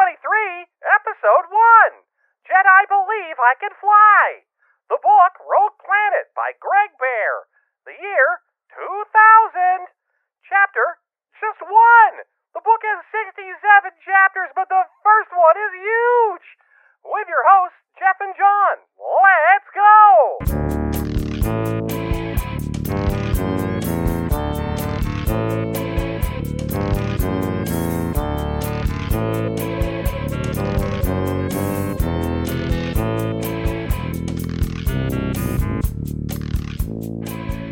23, Episode 1 Jedi Believe I Can Fly. The book Rogue Planet by Greg Bear. The year 2000. Chapter just one. The book has 67 chapters, but the first one is huge. With your hosts, Jeff and John. Let's go.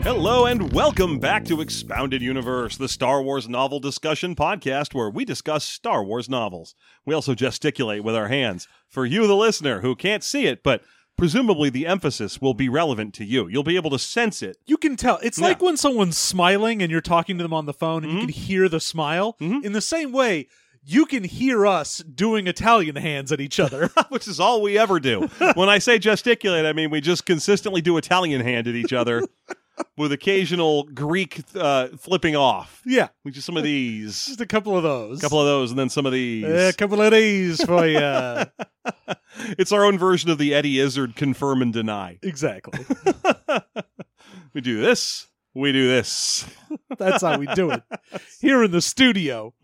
Hello and welcome back to Expounded Universe, the Star Wars novel discussion podcast where we discuss Star Wars novels. We also gesticulate with our hands. For you, the listener, who can't see it, but presumably the emphasis will be relevant to you. You'll be able to sense it. You can tell. It's like when someone's smiling and you're talking to them on the phone and you Mm-hmm. can hear the smile. In the same way, you can hear us doing Italian hands at each other. which is all we ever do. when I say gesticulate, I mean we just consistently do Italian hand at each other with occasional Greek uh, flipping off. yeah. We just some of these, Just a couple of those. a couple of those, and then some of these. a couple of these for you. it's our own version of the Eddie Izzard confirm and deny. exactly. We do this. We do this. That's how we do it. Here in the studio.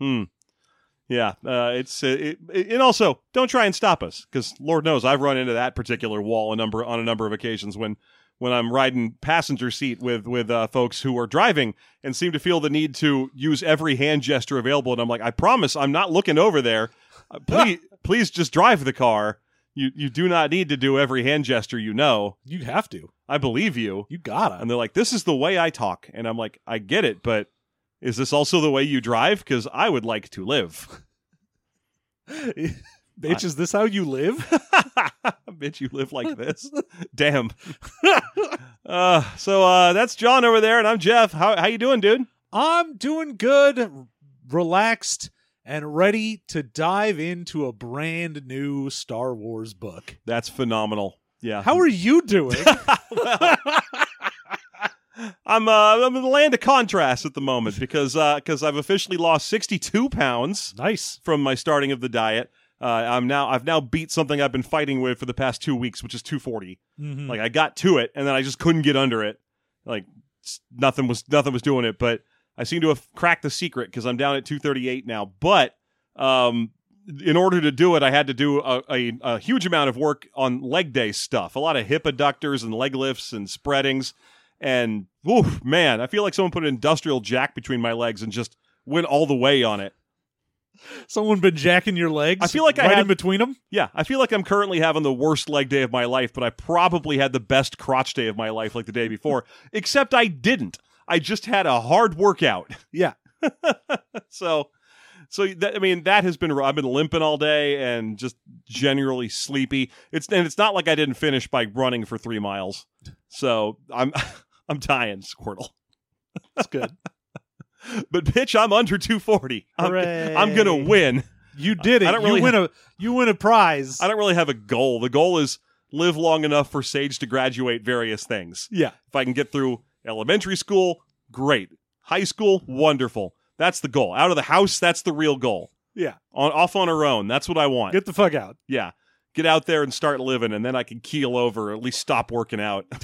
Yeah, uh, it's uh, it, it- and also don't try and stop us because Lord knows I've run into that particular wall a number on a number of occasions when when I'm riding passenger seat with with uh, folks who are driving and seem to feel the need to use every hand gesture available, and I'm like, I promise I'm not looking over there. Uh, please, please just drive the car. You you do not need to do every hand gesture. You know, You have to. I believe you. You gotta. And they're like, this is the way I talk. And I'm like, I get it, but is this also the way you drive? Because I would like to live. Bitch, is this how you live? Bitch, you live like this. Damn. uh, so uh, that's John over there, and I'm Jeff. How how you doing, dude? I'm doing good, relaxed, and ready to dive into a brand new Star Wars book. That's phenomenal. Yeah. How are you doing? I'm uh, I'm in the land of contrast at the moment because because I've officially lost 62 pounds nice. from my starting of the diet. Uh, I'm now I've now beat something I've been fighting with for the past two weeks, which is 240. Mhm. Like I got to it, and then I just couldn't get under it. Like nothing was nothing was doing it. But I seem to have cracked the secret because I'm down at 238 now. But um, in order to do it, I had to do a, a, a huge amount of work on leg day stuff. A lot of hip adductors and leg lifts and spreadings. And oof, man, I feel like someone put an industrial jack between my legs and just went all the way on it. Someone been jacking your legs? I feel like I right had- in between them. Yeah, I feel like I'm currently having the worst leg day of my life, but I probably had the best crotch day of my life like the day before, except I didn't. I just had a hard workout. Yeah. So so that, I mean that has been I've been limping all day and just generally sleepy. It's and it's not like I didn't finish by running for 3 miles. So I'm I'm dying, Squirtle. That's good. But bitch, I'm under 240. I'm, Hooray. I'm going to win. You did it. I don't really you win a you win a prize. I don't really have a goal. The goal is live long enough for Sage to graduate various things. yeah. If I can get through elementary school, great. High school, wonderful. That's the goal. Out of the house, that's the real goal. Yeah. On off on her own, that's what I want. Get the fuck out. yeah. Get out there and start living and then I can keel over, or at least stop working out.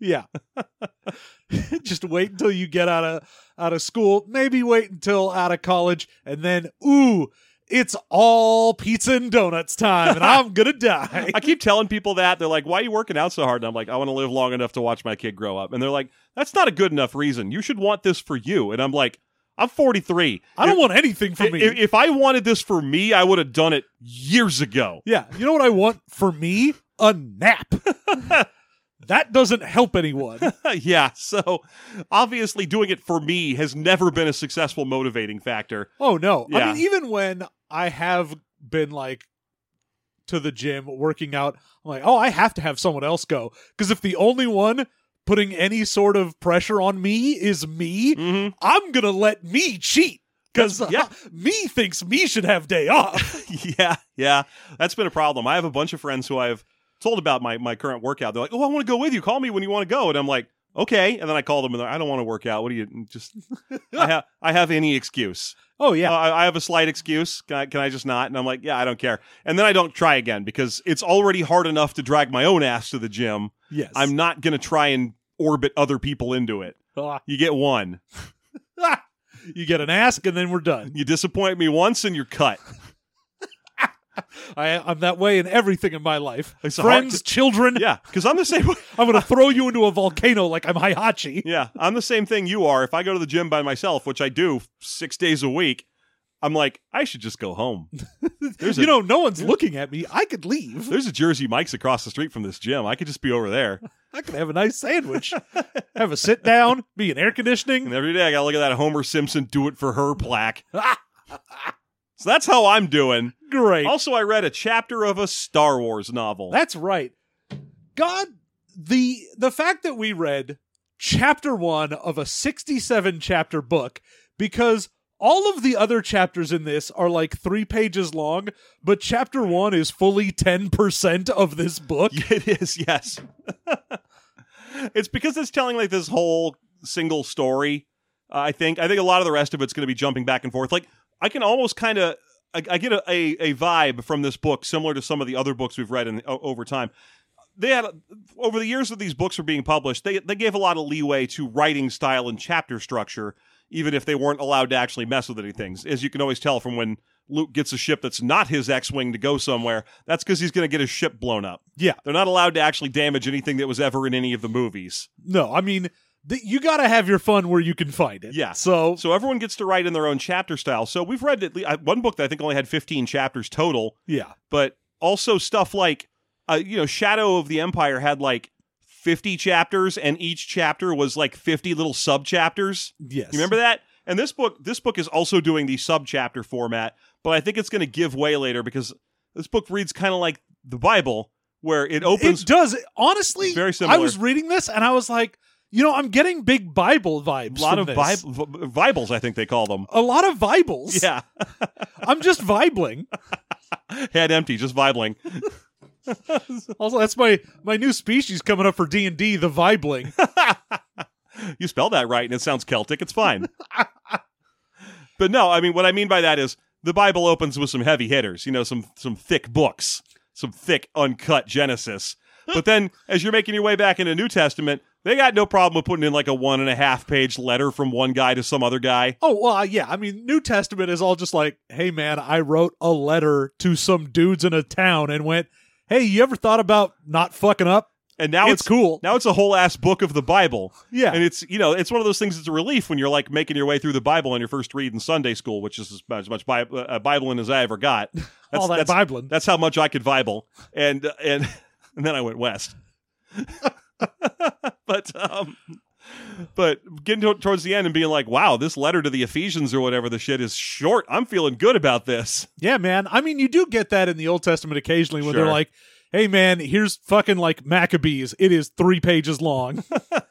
Yeah. Just wait until you get out of out of school. Maybe wait until out of college, and then ooh, it's all pizza and donuts time, and I'm gonna die. I keep telling people that. They're like, "Why are you working out so hard?" And I'm like, "I want to live long enough to watch my kid grow up." And they're like, "That's not a good enough reason. You should want this for you." And I'm like, "I'm 43. I don't If- want anything for me. If, if I wanted this for me, I would have done it years ago. yeah, you know what I want for me? A nap. That doesn't help anyone. yeah. So obviously, doing it for me has never been a successful motivating factor. Oh no. I mean, even when I have been like to the gym working out, I'm like, oh, I have to have someone else go. Because if the only one putting any sort of pressure on me is me, hmm I'm gonna let me cheat. Because Yeah. me thinks me should have day off. yeah, yeah. That's been a problem. I have a bunch of friends who I've told about my, my current workout. They're like, oh, I want to go with you. Call me when you want to go. And I'm like, okay. And then I call them and they're, I don't want to work out. What do you just? I have I have any excuse. oh yeah. Uh, I, I have a slight excuse. Can I, can I just not? And I'm like, yeah, I don't care. And then I don't try again because it's already hard enough to drag my own ass to the gym. yes. I'm not gonna try and orbit other people into it. Ah. You get one. you get an ask and then we're done. You disappoint me once and you're cut. I, I'm that way in everything in my life. It's Friends, to- children. Yeah, because I'm the same. way. I'm gonna throw you into a volcano like I'm Heihachi. Yeah, I'm the same thing you are. If I go to the gym by myself, which I do six days a week, I'm like, I should just go home. You know, no one's looking at me. I could leave. there's a Jersey Mike's across the street from this gym. I could just be over there. I could have a nice sandwich, have a sit down, be in air conditioning. And every day I gotta look at that Homer Simpson "Do It for Her" plaque. so that's how I'm doing. Great. Also, I read a chapter of a Star Wars novel. That's right. God, the the fact that we read chapter one of a 67 chapter book because all of the other chapters in this are like three pages long, but chapter one is fully 10% of this book. it is, yes. it's because it's telling like this whole single story. Uh, I think. I think a lot of the rest of it's going to be jumping back and forth. Like I can almost kind of. I, I get a, a, a vibe from this book similar to some of the other books we've read in, over time. They had over the years that these books were being published, they they gave a lot of leeway to writing style and chapter structure, even if they weren't allowed to actually mess with anything. As you can always tell from when Luke gets a ship that's not his X-wing to go somewhere, that's because he's going to get his ship blown up. Yeah. They're not allowed to actually damage anything that was ever in any of the movies. No, I mean, th- you got to have your fun where you can find it. Yeah. So, So everyone gets to write in their own chapter style. So we've read at least, uh, one book that I think only had 15 chapters total, yeah. but also stuff like, uh, you know, Shadow of the Empire had like 50 chapters, and each chapter was like 50 little sub chapters. Yes. You remember that? And this book, this book is also doing the sub chapter format, but I think it's going to give way later because this book reads kind of like the Bible, where it opens. It does. Honestly, Very similar. I was reading this and I was like, you know, I'm getting big Bible vibes. a lot of this. Bible, Bibles, I think they call them. A lot of Bibles. Yeah, I'm just vibling. head empty, just vibling. Also, that's my my new species coming up for D and D, the vibling. You spell that right, and it sounds Celtic. It's fine. but no, I mean, what I mean by that is the Bible opens with some heavy hitters. You know, some some thick books, some thick uncut Genesis. But then, as you're making your way back into New Testament, they got no problem with putting in like a one and a half page letter from one guy to some other guy. Oh well, uh, yeah. I mean, New Testament is all just like, hey man, I wrote a letter to some dudes in a town and went, hey, you ever thought about not fucking up? And now It's it's, cool. Now it's a whole ass book of the Bible. Yeah. And it's you know it's one of those things that's a relief when you're like making your way through the Bible on your first read in Sunday school, which is as much, as much uh, Bibling as I ever got. That's, all that that's, Bibling. That's how much I could Bible, and and and then I went west. but um, but getting to, towards the end and being like, wow, this letter to the Ephesians or whatever the shit is short. I'm feeling good about this. Yeah, man. I mean, you do get that in the Old Testament occasionally when Sure. they're like, hey man, here's fucking like Maccabees. It is three pages long.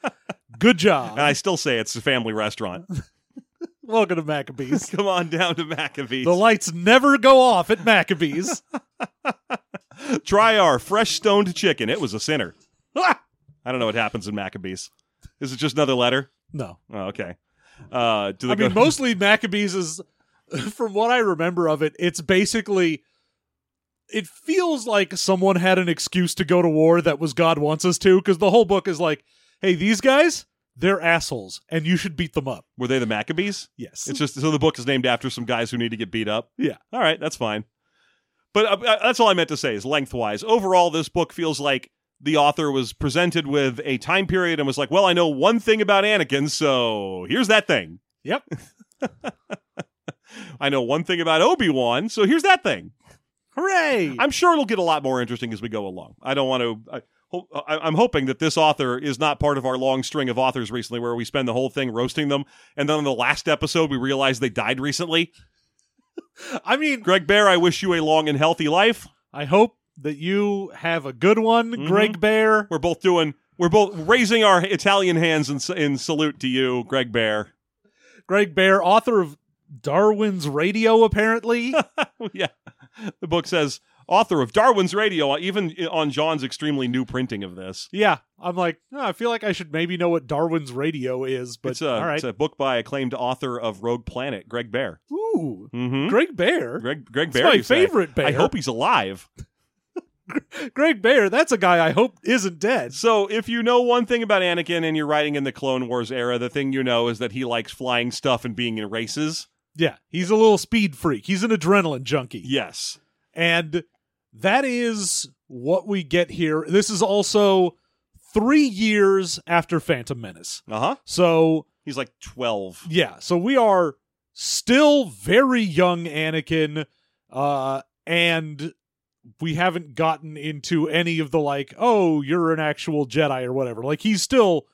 Good job. And I still say it's a family restaurant. Welcome to Maccabees. Come on down to Maccabees. The lights never go off at Maccabees. Try our fresh stoned chicken. It was a sinner. I don't know what happens in Maccabees. Is it just another letter? no. Oh, okay. Uh, do they I go mean, mostly Maccabees is, from what I remember of it, it's basically. It feels like someone had an excuse to go to war that was God wants us to, because the whole book is like, hey, these guys, they're assholes, and you should beat them up. were they the Maccabees? Yes. It's just so the book is named after some guys who need to get beat up. Yeah. All right, that's fine. But uh, uh, that's all I meant to say is lengthwise. Overall, this book feels like the author was presented with a time period and was like, "Well, I know one thing about Anakin, so here's that thing. yep. I know one thing about Obi Wan, so here's that thing." Hooray! I'm sure it'll get a lot more interesting as we go along. I don't want to. I, I'm hoping that this author is not part of our long string of authors recently, where we spend the whole thing roasting them, and then on the last episode we realize they died recently. I mean, Greg Bear, I wish you a long and healthy life. I hope that you have a good one, Mhm. Greg Bear. We're both doing. We're both raising our Italian hands in, in salute to you, Greg Bear. Greg Bear, author of Darwin's Radio, apparently. yeah, the book says author of Darwin's Radio, even on John's extremely new printing of this. yeah, I'm like, oh, I feel like I should maybe know what Darwin's Radio is, but it's a all right. it's a book by acclaimed author of Rogue Planet, Greg Bear. Ooh, Mm-hmm. Greg Bear. Greg Greg Bear, my you say. favorite bear. I hope he's alive. Greg Bear, that's a guy I hope isn't dead. So, if you know one thing about Anakin and you're writing in the Clone Wars era, the thing you know is that he likes flying stuff and being in races. Yeah, he's a little speed freak. He's an adrenaline junkie. Yes. And that is what we get here. This is also three years after Phantom Menace. Uh huh. So, He's like 12. yeah, so we are still very young Anakin, uh, and we haven't gotten into any of the like, oh, you're an actual Jedi or whatever. Like, he's still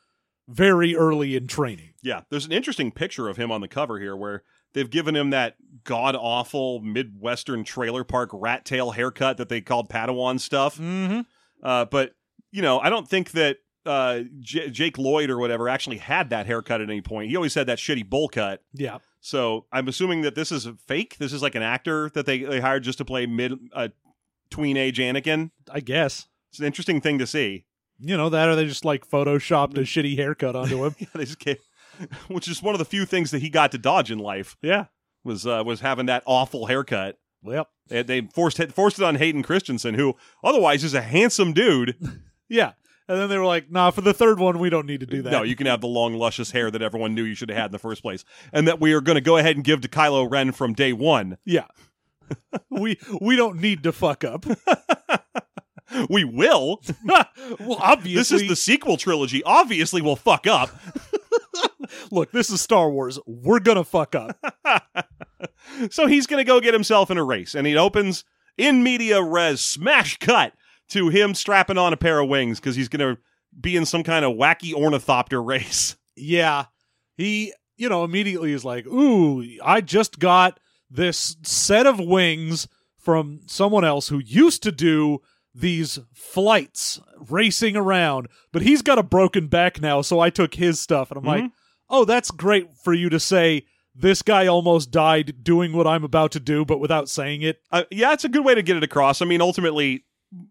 very early in training. Yeah. There's an interesting picture of him on the cover here where they've given him that god awful Midwestern trailer park rat tail haircut that they called Padawan stuff. Mm-hmm. Uh, but, you know, I don't think that uh, J- Jake Lloyd or whatever actually had that haircut at any point. He always had that shitty bowl cut. Yeah. So I'm assuming that this is a fake. This is like an actor that they, they hired just to play mid uh, tween age Anakin. I guess. It's an interesting thing to see. You know, that or they just like photoshopped a shitty haircut onto him. Yeah, they just came, which is one of the few things that he got to dodge in life yeah. was uh, was having that awful haircut. Well, They, they forced forced it on Hayden Christensen, who otherwise is a handsome dude. yeah. And then they were like, nah, for the third one, we don't need to do that. No, you can have the long, luscious hair that everyone knew you should have had in the first place, and that we are going to go ahead and give to Kylo Ren from day one. Yeah. we we don't need to fuck up. We will. well, obviously, This is the sequel trilogy. Obviously, we'll fuck up. look. This is Star Wars. We're gonna fuck up. so he's going to go get himself in a race, and he opens in media res smash cut to him strapping on a pair of wings because he's going to be in some kind of wacky ornithopter race. yeah, he you know immediately is like, ooh, I just got this set of wings from someone else who used to do these flights racing around, but he's got a broken back now, so I took his stuff, and I'm like, Mhm. oh, that's great for you to say. This guy almost died doing what I'm about to do, but without saying it. Uh, yeah, it's a good way to get it across. I mean, ultimately,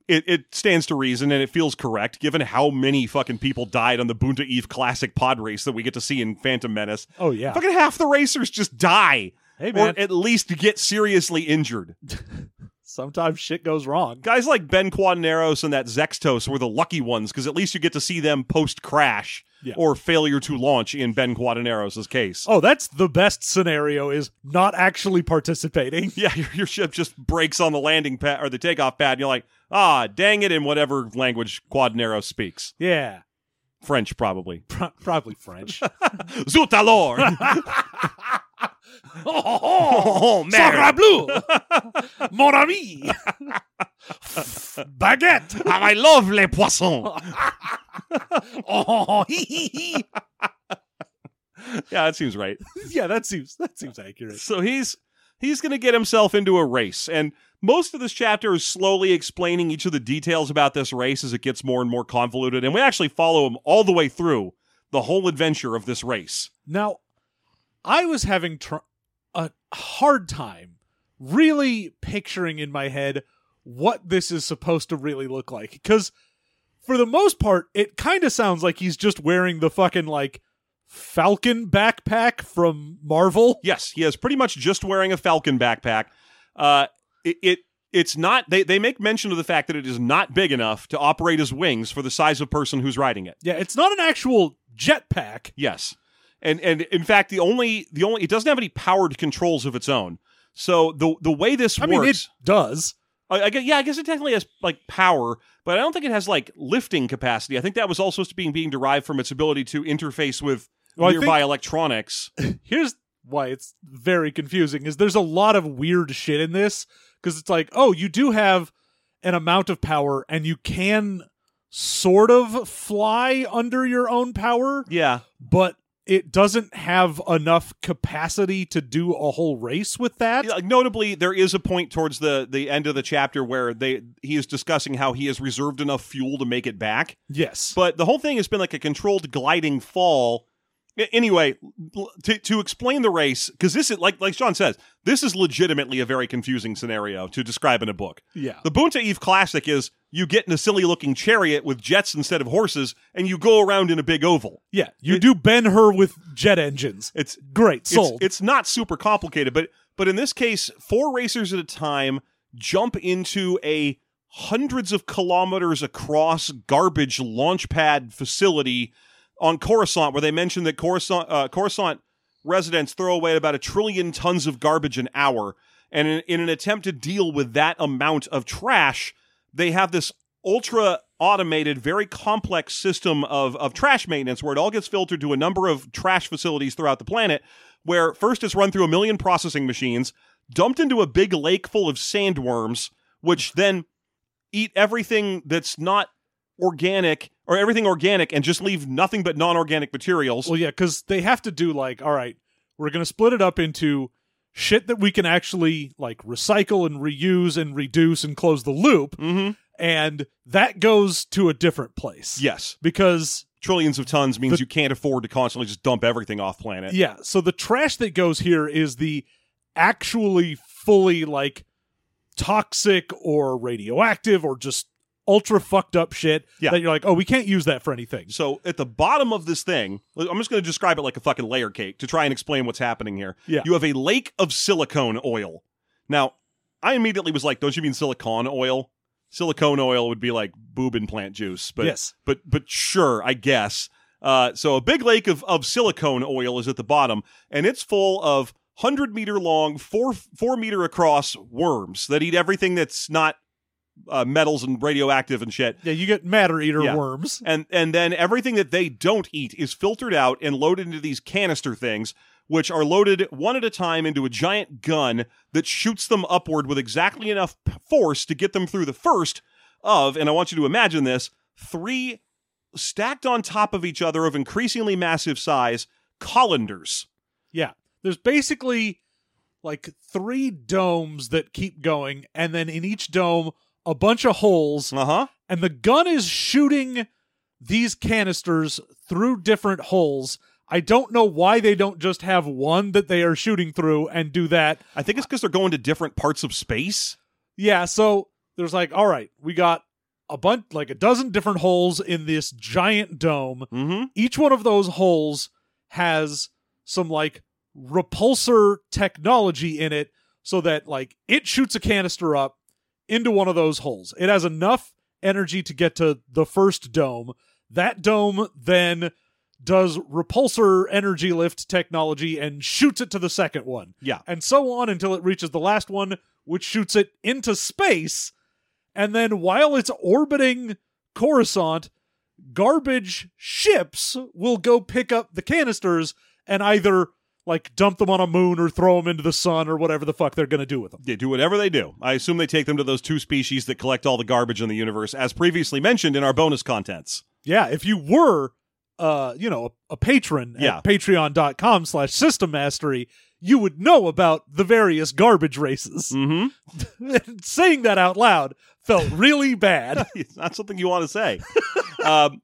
it, it stands to reason and it feels correct given how many fucking people died on the Boonta Eve Classic pod race that we get to see in Phantom Menace. Oh yeah, Fucking half the racers just die. Hey Or at least get seriously injured. sometimes shit goes wrong. Guys like Ben Quadinaros and that Zextos were the lucky ones because at least you get to see them post crash Yeah. or failure to launch in Ben Quadinaros' case. Oh, that's the best scenario is not actually participating. Yeah, your, your ship just breaks on the landing pad or the takeoff pad, and you're like, ah, dang it, in whatever language Quadinaros speaks. Yeah, French, probably. pro- probably French. Zut alors! Oh, oh, Sacre bleu, mon ami, baguette. Ah, I love les poissons! Oh, oh, oh, hee, hee, hee. yeah, that seems right. yeah, that seems that seems accurate. So he's he's going to get himself into a race, and most of this chapter is slowly explaining each of the details about this race as it gets more and more convoluted, and we actually follow him all the way through the whole adventure of this race. Now, I was having tr- a hard time really picturing in my head what this is supposed to really look like because for the most part it kind of sounds like he's just wearing the fucking like falcon backpack from Marvel. Yes, he is pretty much just wearing a Falcon backpack. Uh, it, it it's not. They they make mention of the fact that it is not big enough to operate as wings for the size of person who's riding it. Yeah, it's not an actual jetpack. Yes, and and in fact, the only the only it doesn't have any powered controls of its own. So the the way this I mean, it works, does. I, I guess, yeah, I guess it technically has like power, but I don't think it has like lifting capacity. I think that was all supposed to be being derived from its ability to interface with Well, nearby think- electronics. here's why it's very confusing is there's a lot of weird shit in this because it's like oh you do have an amount of power and you can sort of fly under your own power, Yeah. but it doesn't have enough capacity to do a whole race with that. Notably, there is a point towards the the end of the chapter where they he is discussing how he has reserved enough fuel to make it back. Yes. But the whole thing has been like a controlled gliding fall. Anyway, to, to explain the race, because this is like like Sean says, this is legitimately a very confusing scenario to describe in a book. yeah. The Boonta Eve Classic is you get in a silly looking chariot with jets instead of horses, and you go around in a big oval. yeah. You it- do Ben Hur with jet engines. It's Great. it's, Sold. it's not super complicated, but but in this case, four racers at a time jump into a hundreds of kilometers across garbage launch pad facility on Coruscant, where they mentioned that Coruscant uh, Coruscant residents throw away about a trillion tons of garbage an hour, and in, in an attempt to deal with that amount of trash, they have this ultra automated, very complex system of, of trash maintenance where it all gets filtered to a number of trash facilities throughout the planet. Where first it's run through a million processing machines, dumped into a big lake full of sandworms, which then eat everything that's not organic or everything organic and just leave nothing but non organic materials. Well, yeah, because they have to do like, all right, we're going to split it up into shit that we can actually like recycle and reuse and reduce and close the loop, mm-hmm. and that goes to a different place. Yes. because Trillions of tons means The- you can't afford to constantly just dump everything off planet. yeah, so the trash that goes here is the actually fully like toxic or radioactive or just ultra fucked up shit Yeah. that you're like, oh, we can't use that for anything. So at the bottom of this thing, I'm just going to describe it like a fucking layer cake to try and explain what's happening here. Yeah. You have a lake of silicone oil. Now, I immediately was like, "Don't you mean silicone oil? Silicone oil would be like boob implant juice." But yes, but but sure, I guess. Uh, so a big lake of, of silicone oil is at the bottom, and it's full of hundred meter long, four four meter across worms that eat everything that's not uh, metals and radioactive and shit. yeah, you get matter eater Yeah. worms. And and then everything that they don't eat is filtered out and loaded into these canister things, which are loaded one at a time into a giant gun that shoots them upward with exactly enough force to get them through the first of, and I want you to imagine this, three stacked on top of each other of increasingly massive size colanders. Yeah. There's basically like three domes that keep going, and then in each dome, a bunch of holes, Uh huh. and the gun is shooting these canisters through different holes. I don't know why they don't just have one that they are shooting through and do that. I think it's because they're going to different parts of space. Yeah, so there's like, all right, we got a bunch, like a dozen different holes in this giant dome. Mm-hmm. each one of those holes has some like repulsor technology in it so that like it shoots a canister up into one of those holes. It has enough energy to get to the first dome. That dome then does repulsor energy lift technology and shoots it to the second one. Yeah. And so on until it reaches the last one, which shoots it into space. And then while it's orbiting Coruscant, garbage ships will go pick up the canisters and either like dump them on a moon or throw them into the sun or whatever the fuck they're going to do with them. They do whatever they do. I assume they take them to those two species that collect all the garbage in the universe, as previously mentioned in our bonus contents. Yeah, if you were uh, you know, a, a patron Yeah. at patreon.com slash system mastery, you would know about the various garbage races. Mm-hmm. Saying that out loud felt really bad. it's not something you want to say. um,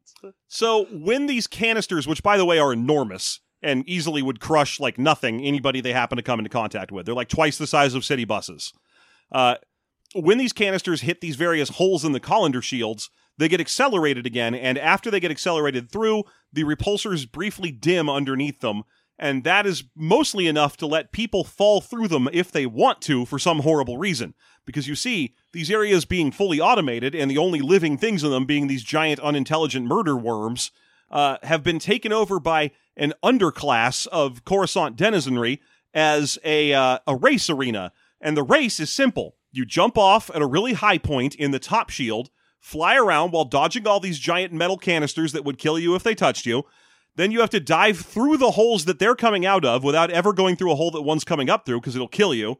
so when these canisters, which by the way are enormous and easily would crush like nothing anybody they happen to come into contact with, they're like twice the size of city buses. Uh, when these canisters hit these various holes in the colander shields, they get accelerated again, and after they get accelerated through, the repulsors briefly dim underneath them, and that is mostly enough to let people fall through them if they want to for some horrible reason. Because you see, these areas being fully automated and the only living things in them being these giant unintelligent murder worms, uh, have been taken over by an underclass of Coruscant denizenry as a uh, a race arena. And the race is simple: you jump off at a really high point in the top shield, fly around while dodging all these giant metal canisters that would kill you if they touched you. Then you have to dive through the holes that they're coming out of without ever going through a hole that one's coming up through because it'll kill you.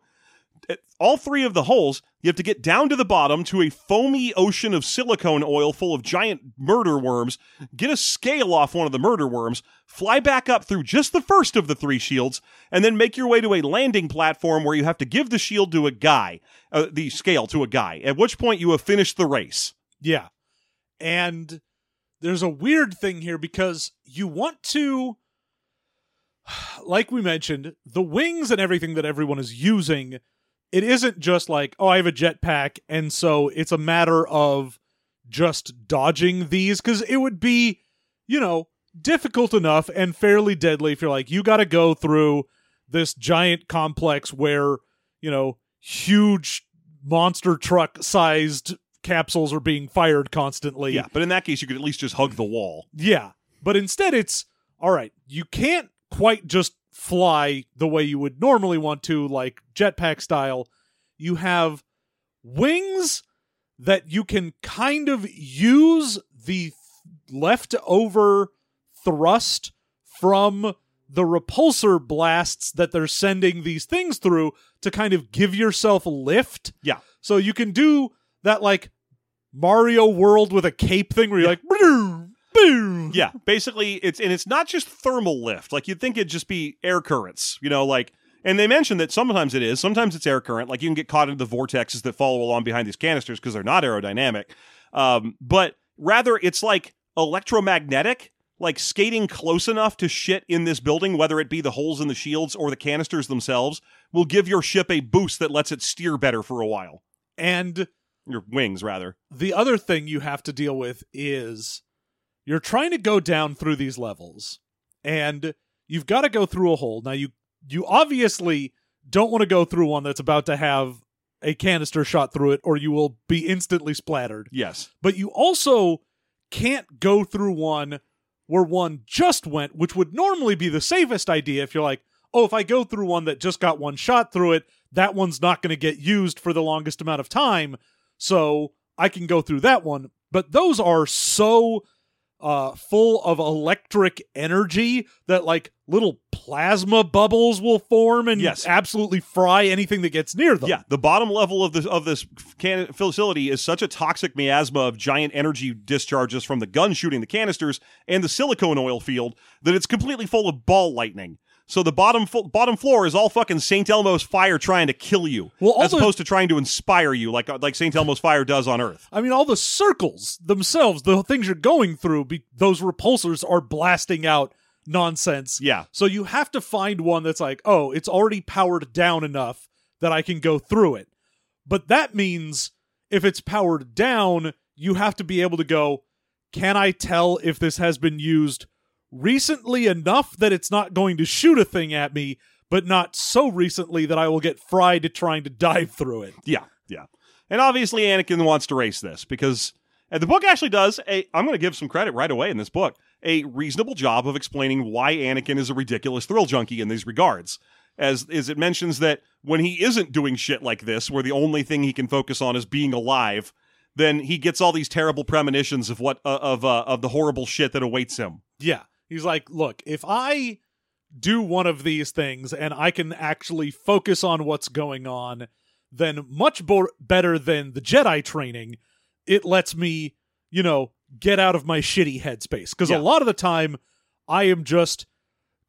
At all three of the holes, you have to get down to the bottom to a foamy ocean of silicone oil full of giant murder worms, get a scale off one of the murder worms, fly back up through just the first of the three shields, and then make your way to a landing platform where you have to give the shield to a guy, uh, the scale to a guy, at which point you have finished the race. Yeah. And there's a weird thing here because you want to like we mentioned, the wings and everything that everyone is using, it isn't just like, oh, I have a jetpack, and so it's a matter of just dodging these, because it would be, you know, difficult enough and fairly deadly if you're like, you got to go through this giant complex where, you know, huge monster truck sized capsules are being fired constantly. Yeah, but in that case, you could at least just hug the wall. Yeah. But instead, it's all right, you can't quite just fly the way you would normally want to, like jetpack style. You have wings that you can kind of use the leftover thrust from the repulsor blasts that they're sending these things through to kind of give yourself lift. Yeah. So you can do that like Mario World with a cape thing where you're like, boom. Yeah, basically, it's and it's not just thermal lift. Like you'd think it'd just be air currents, you know, like. And they mentioned that sometimes it is, sometimes it's air current. Like you can get caught into the vortexes that follow along behind these canisters because they're not aerodynamic. Um, but rather, it's like electromagnetic, like skating close enough to shit in this building, whether it be the holes in the shields or the canisters themselves, will give your ship a boost that lets it steer better for a while. And Your wings, rather. the other thing you have to deal with is you're trying to go down through these levels and you've got to go through a hole. Now you you obviously don't want to go through one that's about to have a canister shot through it or you will be instantly splattered. Yes. But you also can't go through one where one just went, which would normally be the safest idea if you're like, "Oh, if I go through one that just got one shot through it, that one's not going to get used for the longest amount of time." so I can go through that one. But those are so uh, full of electric energy that like little plasma bubbles will form and Yes. absolutely fry anything that gets near them. Yeah, the bottom level of this of this can- facility is such a toxic miasma of giant energy discharges from the gun shooting the canisters and the silicone oil field that it's completely full of ball lightning. So the bottom fo- bottom floor is all fucking St. Elmo's fire trying to kill you, Well, as opposed to trying to inspire you, like uh, like St. Elmo's fire does on Earth. I mean, all the circles themselves, the things you're going through, be- those repulsors are blasting out nonsense. Yeah, So you have to find one that's like, oh, it's already powered down enough that I can go through it. But that means if it's powered down, you have to be able to go, can I tell if this has been used recently enough that it's not going to shoot a thing at me, but not so recently that I will get fried trying to dive through it? yeah, yeah. And obviously, Anakin wants to race this because and the book actually does a. I'm going to give some credit right away in this book. A reasonable job of explaining why Anakin is a ridiculous thrill junkie in these regards. As as it mentions that when he isn't doing shit like this, where the only thing he can focus on is being alive, then he gets all these terrible premonitions of what uh, of uh, of the horrible shit that awaits him. Yeah. He's like, look, if I do one of these things and I can actually focus on what's going on, then much bo- better than the Jedi training, it lets me, you know, get out of my shitty headspace. Because Yeah. a lot of the time, I am just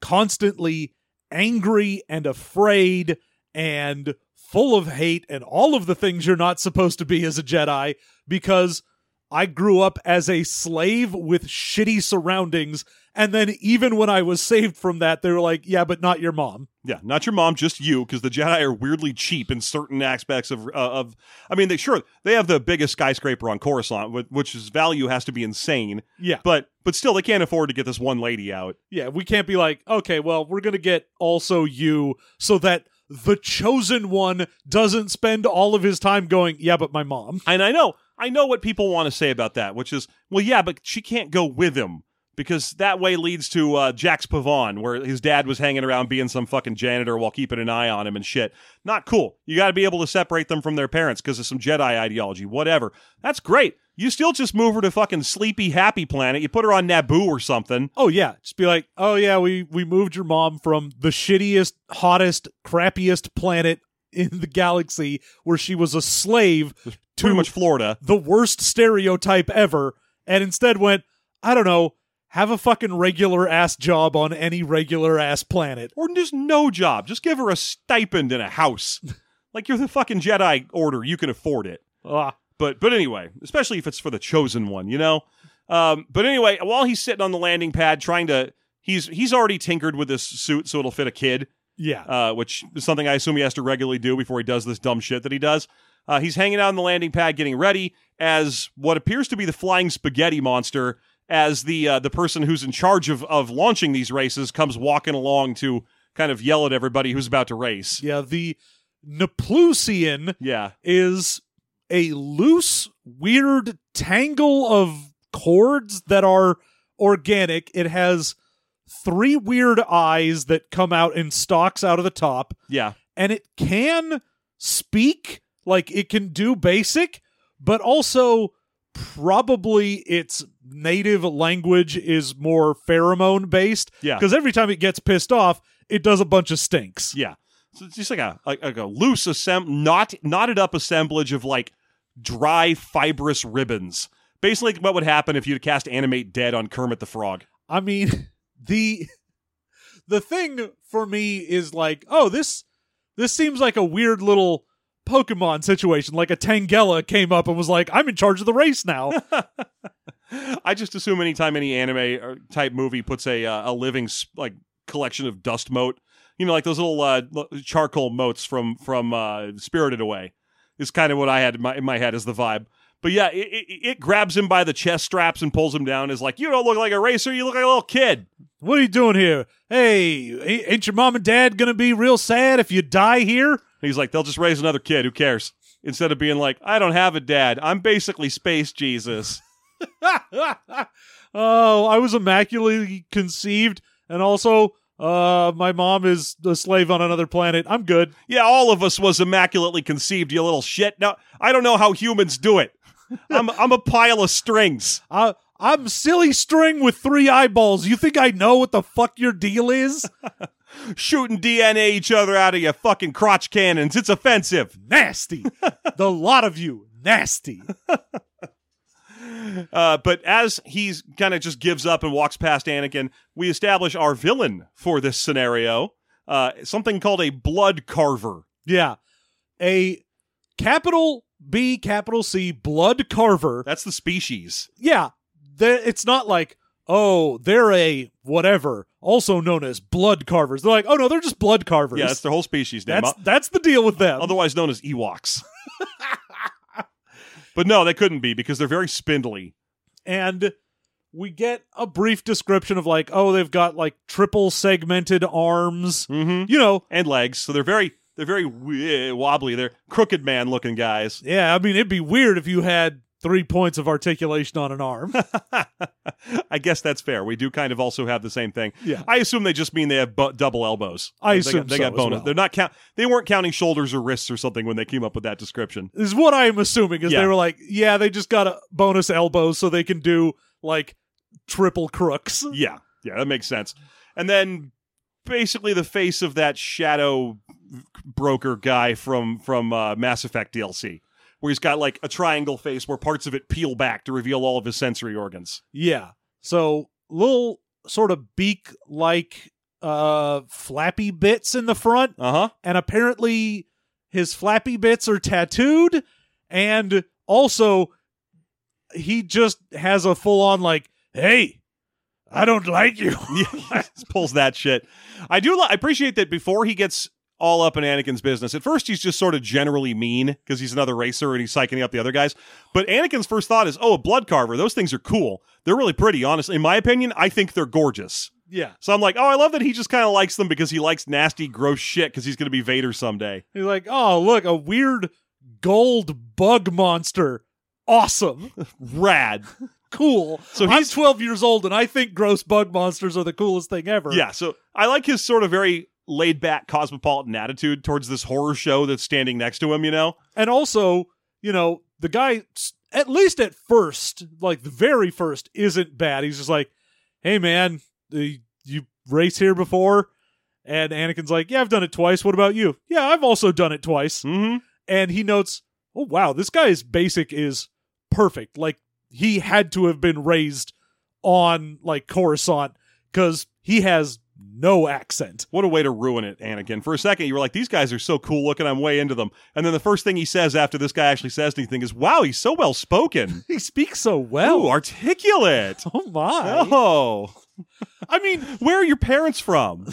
constantly angry and afraid and full of hate and all of the things you're not supposed to be as a Jedi because I grew up as a slave with shitty surroundings. And then even when I was saved from that, they were like, yeah, but not your mom. Yeah, not your mom, just you, because the Jedi are weirdly cheap in certain aspects of uh, of. I mean, they sure they have the biggest skyscraper on Coruscant, which is value has to be insane, Yeah. but but still they can't afford to get this one lady out. Yeah. We can't be like, okay, well, we're going to get also you so that the chosen one doesn't spend all of his time going, yeah, but my mom. And I know, I know what people want to say about that, which is, well, yeah, but she can't go with him because that way leads to uh, Jax Pavan, where his dad was hanging around being some fucking janitor while keeping an eye on him and shit. Not cool. You got to be able to separate them from their parents because of some Jedi ideology, whatever. That's great. You still just move her to fucking sleepy, happy planet. You put her on Naboo or something. Oh yeah, just be like, oh yeah, we we moved your mom from the shittiest, hottest, crappiest planet in the galaxy where she was a slave Pretty to much Florida. the worst stereotype ever, and instead went, I don't know, have a fucking regular ass job on any regular ass planet. Or just no job. Just give her a stipend and a house. like you're the fucking Jedi Order. You can afford it. Ah, But but anyway, especially if it's for the chosen one, you know. Um, but anyway, while he's sitting on the landing pad trying to, he's he's already tinkered with this suit so it'll fit a kid, yeah. uh, which is something I assume he has to regularly do before he does this dumb shit that he does. Uh, he's hanging out on the landing pad getting ready as what appears to be the flying spaghetti monster. As the uh, the person who's in charge of of launching these races comes walking along to kind of yell at everybody who's about to race. yeah, the Neplusian. Yeah, is a loose, weird tangle of cords that are organic. It has three weird eyes that come out in stalks out of the top, yeah. and it can speak, like it can do basic, but also probably its native language is more pheromone based. Yeah. Because every time it gets pissed off, it does a bunch of stinks. Yeah. So it's just like a like, like a loose assemb not knotted up assemblage of like dry fibrous ribbons. Basically what would happen if you'd cast animate dead on Kermit the Frog. I mean, the the thing for me is like, oh, this this seems like a weird little Pokemon situation. Like a Tangela came up and was like, I'm in charge of the race now. I just assume anytime any anime or type movie puts a uh, a living like collection of dust mote, you know, like those little uh, charcoal motes from from uh, Spirited Away, is kind of what I had in my, in my head as the vibe. But yeah, it, it, it grabs him by the chest straps and pulls him down. Is like, you don't look like a racer, you look like a little kid. what are you doing here? Hey, ain't your mom and dad gonna be real sad if you die here? He's like, they'll just raise another kid. Who cares? Instead of being like, I don't have a dad. I'm basically space Jesus. oh, I was immaculately conceived, and also, uh, my mom is a slave on another planet. I'm good. Yeah, all of us was immaculately conceived, you little shit. Now, I don't know how humans do it. I'm, I'm a pile of strings. I, I'm silly string with three eyeballs. You think I know what the fuck your deal is? Shooting DNA each other out of your fucking crotch cannons. It's offensive. nasty. the lot of you, nasty. Uh, but as he's kind of just gives up and walks past Anakin, we establish our villain for this scenario. Uh, something called a blood carver. Yeah. A capital B, capital C, blood carver. That's the species. Yeah. The, it's not like, oh, they're a whatever, also known as blood carvers. They're like, oh no, they're just blood carvers. Yeah, that's their whole species name. that's, that's the deal with them. otherwise known as Ewoks. but no, they couldn't be because they're very spindly. and we get a brief description of like, oh, they've got like triple segmented arms. Mm-hmm. You know, And legs, so they're very they're very wobbly. They're crooked man looking guys. yeah, I mean, it'd be weird if you had three points of articulation on an arm. I guess that's fair. We do kind of also have the same thing. Yeah. I assume they just mean they have bu- double elbows. I They assume got, they so got bonus. well. They're not count. They weren't counting shoulders or wrists or something when they came up with that description. is what I'm assuming is Yeah. they were like, yeah, they just got a bonus elbows so they can do like triple crooks. Yeah, yeah, that makes sense. And then basically the face of that shadow broker guy from from uh, Mass Effect DLC, where he's got like a triangle face where parts of it peel back to reveal all of his sensory organs. Yeah. So little sort of beak like uh flappy bits in the front Uh huh. and apparently his flappy bits are tattooed and also he just has a full on like hey i don't like you Yeah, he pulls that shit. I do. Li- I appreciate that before he gets all up in Anakin's business. At first, he's just sort of generally mean because he's another racer and he's psyching up the other guys. But Anakin's first thought is, "Oh, a blood carver. Those things are cool. They're really pretty. Honestly, in my opinion, I think they're gorgeous." yeah So I'm like, "Oh, I love that he just kind of likes them because he likes nasty, gross shit because he's going to be Vader someday." he's like oh look a weird gold bug monster awesome Rad. cool So he's- he's 12 years old and i think gross bug monsters are the coolest thing ever yeah. So I like his sort of very laid back cosmopolitan attitude towards this horror show that's standing next to him. You know. and also you know the guy at least at first like the very first isn't bad he's just like hey man you race here before And Anakin's like, Yeah, I've done it twice. What about you? Yeah, I've also done it twice. Mm-hmm. And he notes, Oh, wow, this guy's basic is perfect. Like, he had to have been raised on, like, Coruscant because he has no accent. What a way to ruin it, Anakin. For a second, you were like, these guys are so cool looking, I'm way into them. And then the first thing he says after this guy actually says anything is, wow, he's so well spoken. He speaks so well. Ooh, articulate. oh, my. Oh. I mean, Where are your parents from?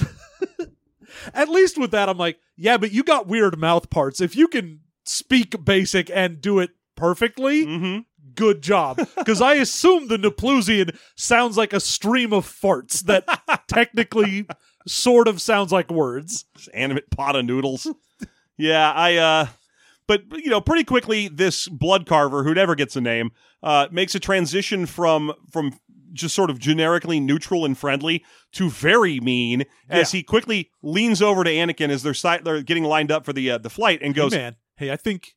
at least with that, I'm like, yeah, but you got weird mouth parts. If you can speak basic and do it perfectly, mm-hmm. Good job. Because I assume the Naplousean sounds like a stream of farts that technically sort of sounds like words. Animate pot of noodles. yeah, I, uh, but, you know, pretty quickly, this blood carver, who never gets a name, uh, makes a transition from, from, just sort of generically neutral and friendly to very mean as he quickly leans over to Anakin as they're, si- they're getting lined up for the uh, the flight and goes, hey man, hey, I think,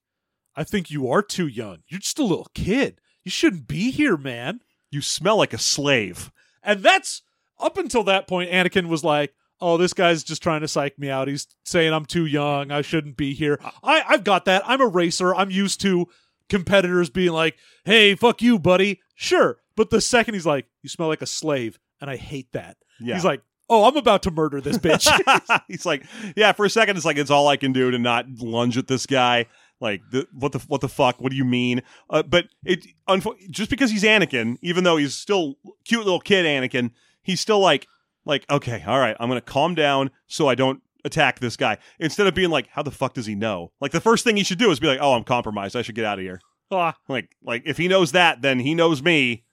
I think you are too young. You're just a little kid. You shouldn't be here, man. "You smell like a slave." And that's up until that point, Anakin was like, "Oh, this guy's just trying to psych me out. He's saying I'm too young. I shouldn't be here. I, I've got that. I'm a racer. I'm used to competitors being like, "Hey, fuck you, buddy." Sure, but the second he's like, "You smell like a slave," and I hate that. Yeah. He's like, "Oh, I'm about to murder this bitch." He's like, yeah. For a second, it's like it's all I can do to not lunge at this guy. Like, the, what the what the fuck? What do you mean? Uh, but it unfo- just because he's Anakin, even though he's still cute little kid Anakin, he's still like, like, okay, all right, I'm gonna calm down so I don't attack this guy. Instead of being like, how the fuck does he know? Like, the first thing he should do is be like, oh, I'm compromised. I should get out of here. Ah, Like, like if he knows that, then he knows me.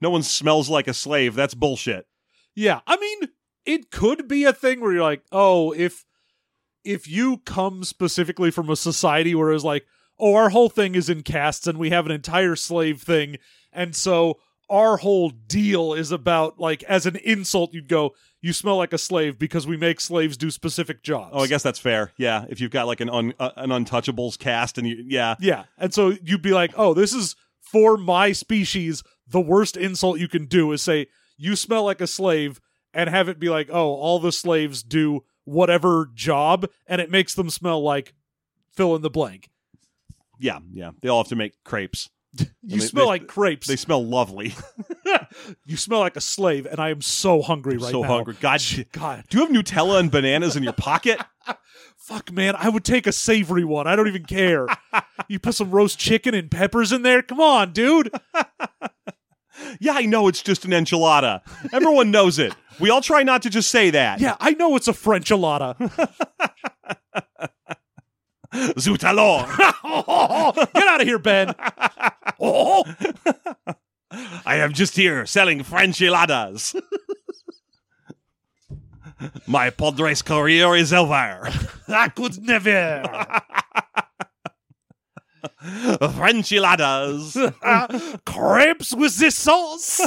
No one smells like a slave. That's bullshit. Yeah, I mean, it could be a thing where you're like, oh, if if you come specifically from a society where it's like, oh, our whole thing is in castes and we have an entire slave thing, and so our whole deal is about like as an insult, you'd go, you smell like a slave because we make slaves do specific jobs. Oh, I guess that's fair. Yeah, if you've got like an un, uh, an untouchables cast, and you, yeah, Yeah, and so you'd be like, oh, this is for my species. The worst insult you can do is say you smell like a slave, and have it be like, oh, all the slaves do whatever job, and it makes them smell like fill in the blank. yeah, yeah. They all have to make crepes. You they- smell they- like crepes. They smell lovely. you smell like a slave, and I am so hungry right so now. So hungry. God, God, do you have Nutella and bananas in your pocket? fuck, man, I would take a savory one. I don't even care. you put some roast chicken and peppers in there. Come on, dude. Yeah, I know it's just an enchilada. Everyone knows it. We all try not to just say that. Yeah, I know it's a French enchilada. Zut alors. Get out of here, Ben. Oh, I am just here selling Frenchiladas. My Padres career is over. I could never. Frenchiladas. Crepes with the sauce.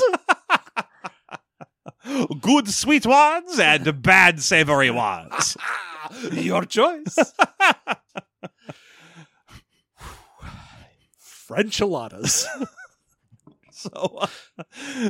Good sweet ones and bad savory ones. Your choice. French enchiladas. So, uh,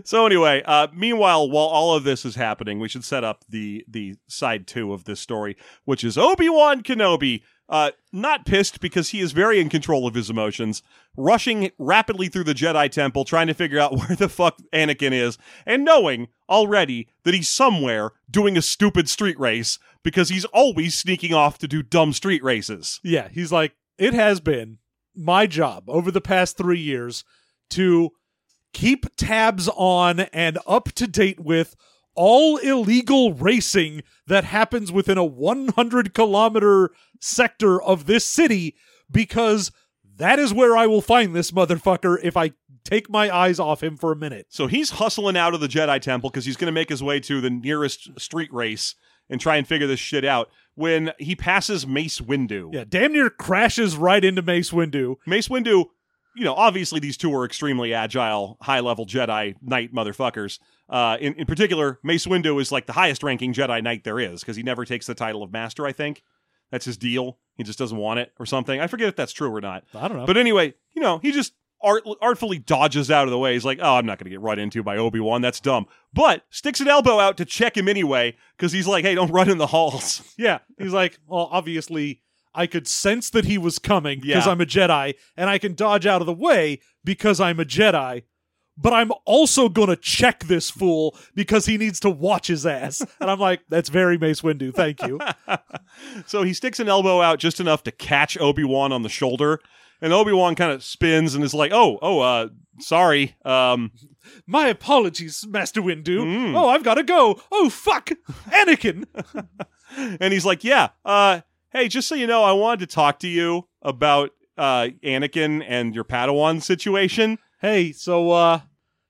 so anyway, uh, meanwhile, while all of this is happening, we should set up the the side two of this story, which is Obi Wan Kenobi, uh, not pissed because he is very in control of his emotions, rushing rapidly through the Jedi Temple, trying to figure out where the fuck Anakin is, and knowing already that he's somewhere doing a stupid street race because he's always sneaking off to do dumb street races. yeah, he's like, it has been my job over the past three years to keep tabs on and up to date with all illegal racing that happens within a 100 kilometer sector of this city because that is where I will find this motherfucker if I take my eyes off him for a minute. So he's hustling out of the Jedi Temple because he's going to make his way to the nearest street race and try and figure this shit out. When he passes Mace Windu, Yeah, damn near crashes right into Mace Windu. Mace Windu, you know, obviously these two are extremely agile, high level Jedi Knight motherfuckers. Uh, in, in particular, Mace Windu is like the highest ranking Jedi Knight there is because he never takes the title of Master, I think. That's his deal. He just doesn't want it or something. I forget if that's true or not. I don't know. But anyway, you know, he just art, artfully dodges out of the way. He's like, "Oh, I'm not going to get run into by Obi Wan. That's dumb." But sticks an elbow out to check him anyway because he's like, "Hey, don't run in the halls." Yeah. He's like, well, obviously, I could sense that he was coming because Yeah. I'm a Jedi, and I can dodge out of the way because I'm a Jedi. But I'm also gonna check this fool because he needs to watch his ass. And I'm like, that's very Mace Windu. Thank you. so he sticks an elbow out just enough to catch Obi Wan on the shoulder, and Obi Wan kind of spins and is like, "Oh, oh, uh, sorry." Um, My apologies, Master Windu. Mm. Oh, I've gotta go. Oh fuck, Anakin. and he's like, "Yeah, uh, hey, just so you know, I wanted to talk to you about uh, Anakin and your Padawan situation." hey, so uh,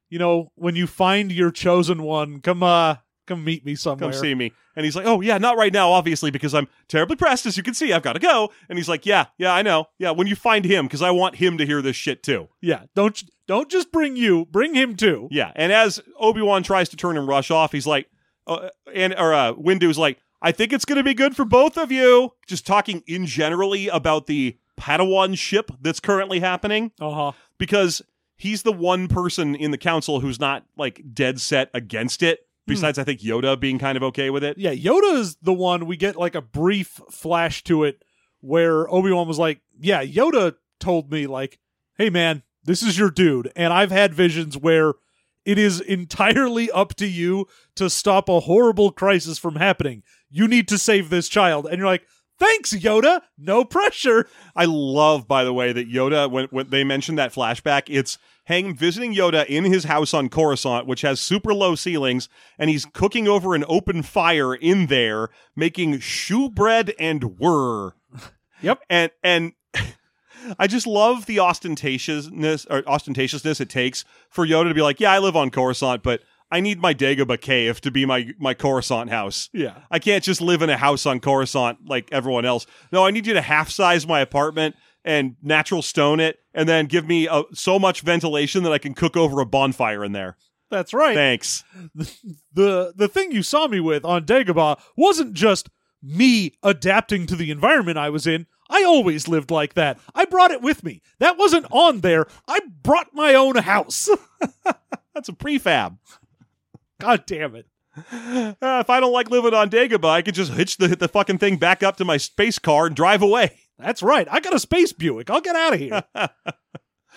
you know, when you find your chosen one, come uh, come meet me somewhere. come see me. And he's like, oh, yeah, not right now, obviously, because I'm terribly pressed, as you can see. I've got to go. And he's like, yeah, yeah, I know. Yeah, when you find him, because I want him to hear this shit too. Yeah, don't don't just bring you, bring him too. Yeah. And as Obi Wan tries to turn and rush off, he's like, uh, and, or uh, Windu's like, I think it's going to be good for both of you. Just talking in generally about the Padawan ship that's currently happening, Uh huh. because he's the one person in the council who's not like dead set against it. Besides, I think Yoda being kind of okay with it. Yeah, Yoda is the one we get like a brief flash to it where Obi Wan was like, "Yeah, Yoda told me like, hey man, this is your dude, and I've had visions where." It is entirely up to you to stop a horrible crisis from happening. You need to save this child. And you're like, thanks, Yoda. No pressure. I love, by the way, that Yoda, when, when they mentioned that flashback, it's him visiting Yoda in his house on Coruscant, which has super low ceilings, and he's cooking over an open fire in there, making shoe bread and whir. Yep. And and I just love the ostentatiousness or ostentatiousness it takes for Yoda to be like, yeah, I live on Coruscant, but I need my Dagobah cave to be my my Coruscant house. Yeah. I can't just live in a house on Coruscant like everyone else. No, I need you to half size my apartment and natural stone it, and then give me uh, so much ventilation that I can cook over a bonfire in there. That's right. Thanks. the the thing you saw me with on Dagobah wasn't just me adapting to the environment I was in. I always lived like that. I brought it with me. That wasn't on there. I brought my own house. That's a prefab. God damn it. Uh, if I don't like living on Dagobah, I could just hitch the the fucking thing back up to my space car and drive away. That's right. I got a space Buick. I'll get out of here.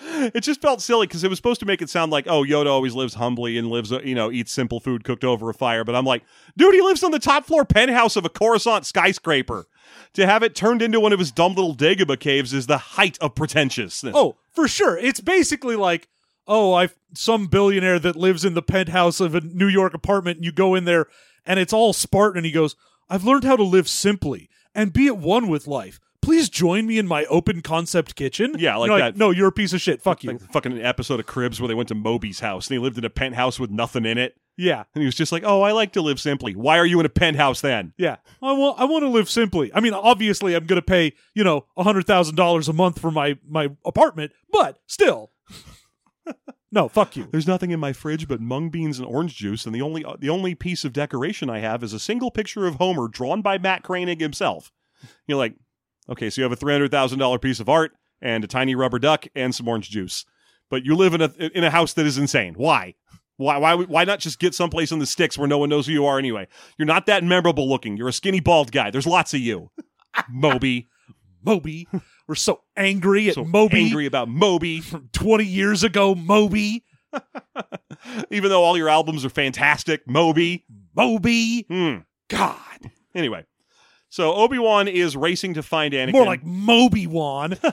It just felt silly because it was supposed to make it sound like, oh, Yoda always lives humbly and lives, uh, you know, eats simple food cooked over a fire. But I'm like, dude, he lives on the top floor penthouse of a Coruscant skyscraper. To have it turned into one of his dumb little Dagobah caves is the height of pretentiousness. oh, for sure. It's basically like, oh, I've some billionaire that lives in the penthouse of a New York apartment, and you go in there and it's all Spartan, and he goes, I've learned how to live simply and be at one with life. Please join me in my open concept kitchen. Yeah, like that- No, you're a piece of shit. Fuck you. like fucking episode of Cribs where they went to Moby's house and he lived in a penthouse with nothing in it. Yeah. And he was just like, oh, I like to live simply. Why are you in a penthouse then? Yeah, I want I want to live simply. I mean, obviously, I'm going to pay you know a hundred thousand dollars a month for my my apartment, but still, no, fuck you. There's nothing in my fridge but mung beans and orange juice, and the only the only piece of decoration I have is a single picture of Homer drawn by Matt Groening himself. You're like, okay, so you have a three hundred thousand dollar piece of art and a tiny rubber duck and some orange juice, but you live in a in a house that is insane. Why? Why, why, why not just get someplace in the sticks where no one knows who you are anyway? You're not that memorable looking. You're a skinny, bald guy. There's lots of you. Moby. Moby, we're so angry at So Moby angry about Moby, from twenty years ago. Moby, even though all your albums are fantastic. Moby. Moby, Hmm. God, Anyway, so Obi Wan is racing to find Anakin. more like Moby Wan.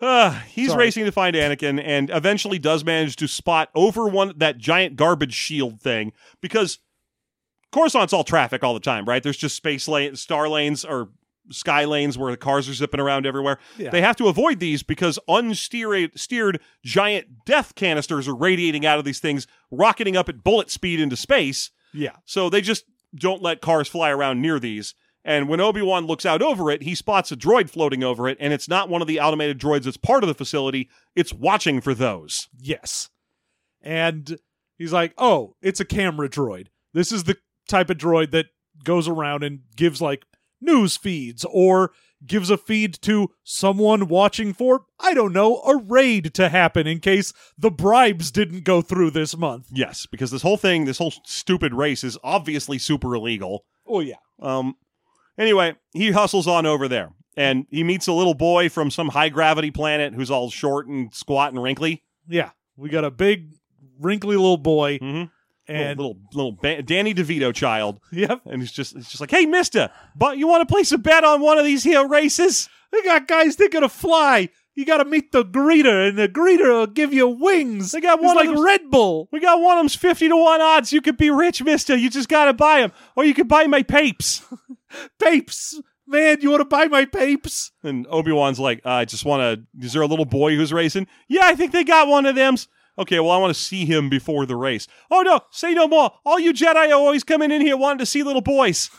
Ah, he's Sorry. racing to find Anakin, and eventually does manage to spot over one that giant garbage shield thing because Coruscant's all traffic all the time, right? There's just space lane, star lanes, or sky lanes where the cars are zipping around everywhere. Yeah. They have to avoid these because unsteered steered giant death canisters are radiating out of these things, rocketing up at bullet speed into space. yeah, So they just don't let cars fly around near these. And when Obi Wan looks out over it, he spots a droid floating over it, and it's not one of the automated droids that's part of the facility. It's watching for those. yes, and he's like, oh, it's a camera droid. This is the type of droid that goes around and gives like news feeds or gives a feed to someone watching for, I don't know, a raid to happen in case the bribes didn't go through this month. Yes, because this whole thing, this whole stupid race is obviously super illegal. Oh, yeah. Um, anyway, he hustles on over there and he meets a little boy from some high gravity planet who's all short and squat and wrinkly. Yeah. We got a big, wrinkly little boy. Mm-hmm. And little little, little ba- Danny DeVito child, Yep. and he's just he's just like, "Hey, Mister, but you want to place a bet on one of these here races?" They got guys that gonna fly. You gotta meet the greeter, and the greeter will give you wings. They got It's one like Red Bull. We got one of them's fifty to one odds. You could be rich, Mister. You just gotta buy them, or you could buy my papes. Papes. Man, you wanna buy my papes? And Obi Wan's like, uh, "I just want to." Is there a little boy who's racing? Yeah, I think they got one of them's. Okay, well, I want to see him before the race. Oh no, say no more. All you Jedi are always coming in here wanting to see little boys.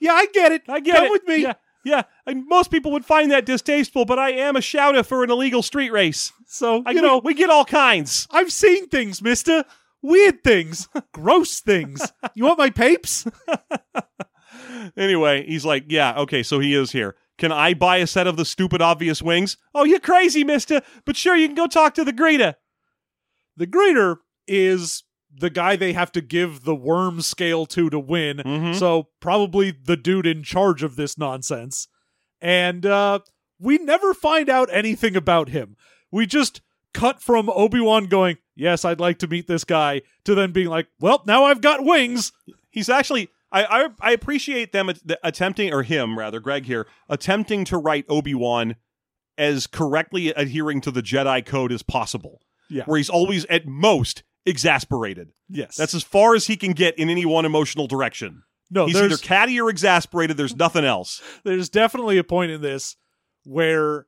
Yeah, I get it. I get it. Come it. with me. Yeah, yeah. And most people would find that distasteful, but I am a shouter for an illegal street race. So, I, you know, we, we get all kinds. I've seen things, mister. Weird things. Gross things. You want my papes? Anyway, he's like, yeah, okay, so he is here. Can I buy a set of the stupid obvious wings? Oh, you're crazy, mister. But sure, you can go talk to the greeter. The greeter is the guy they have to give the worm scale to to win. Mhm. So probably the dude in charge of this nonsense. And uh we never find out anything about him. We just cut from Obi-Wan going, "Yes, I'd like to meet this guy," to then being like, "Well, now I've got wings." He's actually. I, I I appreciate them att- attempting, or him rather, Greg here, attempting to write Obi Wan as correctly adhering to the Jedi code as possible. Yeah. Where he's always at most exasperated. Yes. That's as far as he can get in any one emotional direction. no, he's either catty or exasperated. There's nothing else. there's definitely a point in this where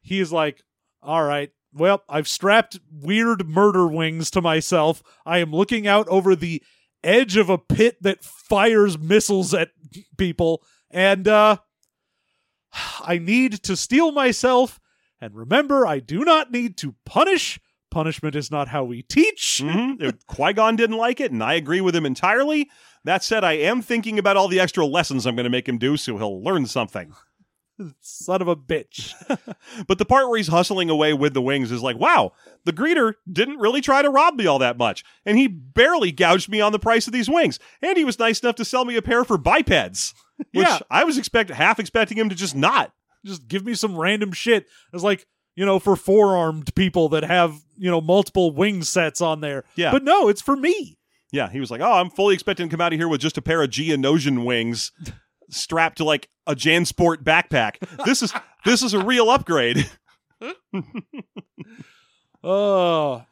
he is like, all right, well, I've strapped weird murder wings to myself. I am looking out over the edge of a pit that fires missiles at people, and uh, I need to steel myself. And remember, I do not need to punish. Punishment is not how we teach. Mm-hmm. Qui Gon didn't like it, and I agree with him entirely. That said, I am thinking about all the extra lessons I'm going to make him do, so he'll learn something. Son of a bitch. But the part where he's hustling away with the wings is like, wow, the greeter didn't really try to rob me all that much. And he barely gouged me on the price of these wings. And he was nice enough to sell me a pair for bipeds. Which Yeah. I was expect half expecting him to just not. just give me some random shit. I was like, you know, for four armed people that have, you know, multiple wing sets on there. Yeah. But no, it's for me. Yeah, he was like, oh, I'm fully expecting to come out of here with just a pair of Geonosian wings strapped to like a Jansport backpack. This is this is a real upgrade. Oh,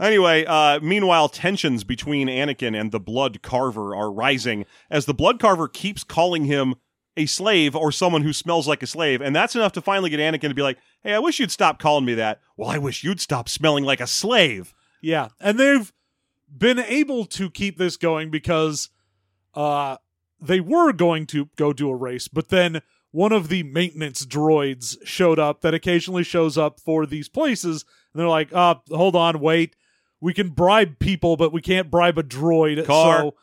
Anyway, uh, meanwhile, tensions between Anakin and the Blood Carver are rising as the Blood Carver keeps calling him a slave or someone who smells like a slave, and that's enough to finally get Anakin to be like, "Hey, I wish you'd stop calling me that." Well, I wish you'd stop smelling like a slave. yeah. And they've been able to keep this going because uh they were going to go do a race, but then one of the maintenance droids showed up that occasionally shows up for these places, and they're like, uh, hold on, wait. We can bribe people, but we can't bribe a droid. Car. So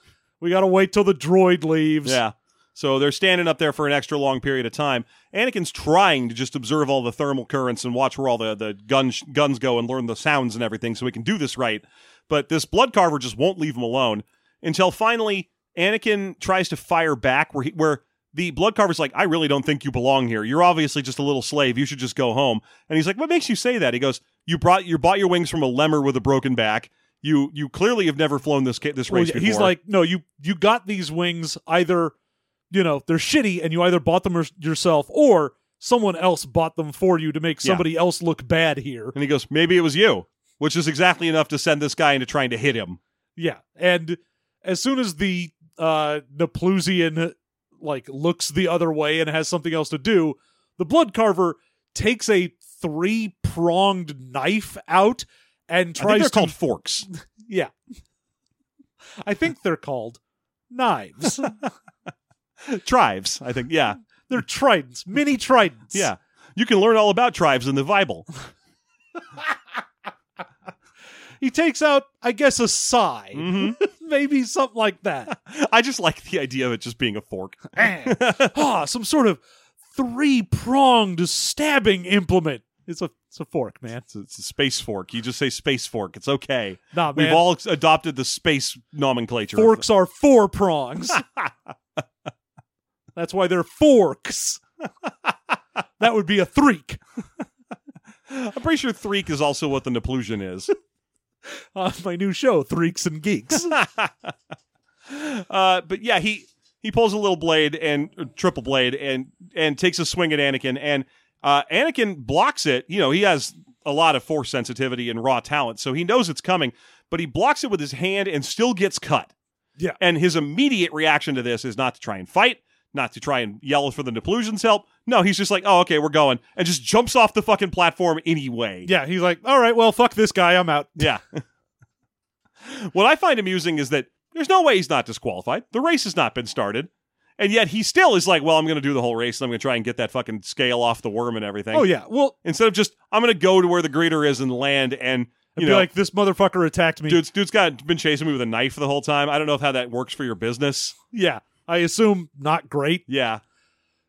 we gotta wait till the droid leaves. Yeah. So they're standing up there for an extra long period of time. Anakin's trying to just observe all the thermal currents and watch where all the, the gun guns go and learn the sounds and everything so he can do this right. But this blood carver just won't leave him alone until finally Anakin tries to fire back where he, where the blood carver's like, I really don't think you belong here. You're obviously just a little slave. You should just go home. And he's like, What makes you say that? He goes, You brought you bought your wings from a lemur with a broken back. You you clearly have never flown this this Well, race before. he's like, no, you you got these wings either, you know, they're shitty, and you either bought them your- yourself or someone else bought them for you to make Yeah. somebody else look bad here. And he goes, maybe it was you, which is exactly enough to send this guy into trying to hit him. Yeah, and as soon as the uh Naplusian like looks the other way and has something else to do, the blood carver takes a three pronged knife out and I think tries they're to called forks. yeah. I think they're called knives. Tribes, I think. Yeah. They're tridents, mini tridents. Yeah. You can learn all about tribes in the Bible. He takes out, I guess, a sigh. Mhm. Maybe something like that. I just like the idea of it just being a fork. ah, some sort of three pronged stabbing implement. It's a it's a fork, man. It's a, it's a space fork. You just say space fork. It's okay. Nah, man. We've all adopted the space nomenclature. forks are four prongs. That's why they're forks. that would be a threek. I'm pretty sure threek is also what the Naplousean is. On my new show, Threeks and Geeks. uh, but yeah, he he pulls a little blade and uh, triple blade and and takes a swing at Anakin, and uh, Anakin blocks it. You know, he has a lot of force sensitivity and raw talent, so he knows it's coming, but he blocks it with his hand and still gets cut. Yeah. And his immediate reaction to this is not to try and fight, not to try and yell for the Naplousean's help. No, he's just like, oh, okay, we're going, and just jumps off the fucking platform anyway. yeah, he's like, all right, well, fuck this guy. I'm out. Yeah. what I find amusing is that there's no way he's not disqualified. The race has not been started. And yet he still is like, well, I'm going to do the whole race and I'm going to try and get that fucking scale off the worm and everything. Oh, yeah. Well, Instead of just, I'm going to go to where the greeter is and land and, you be know, like, this motherfucker attacked me. dude's, dude's got been chasing me with a knife the whole time. I don't know if how that works for your business. Yeah. I assume not great. Yeah.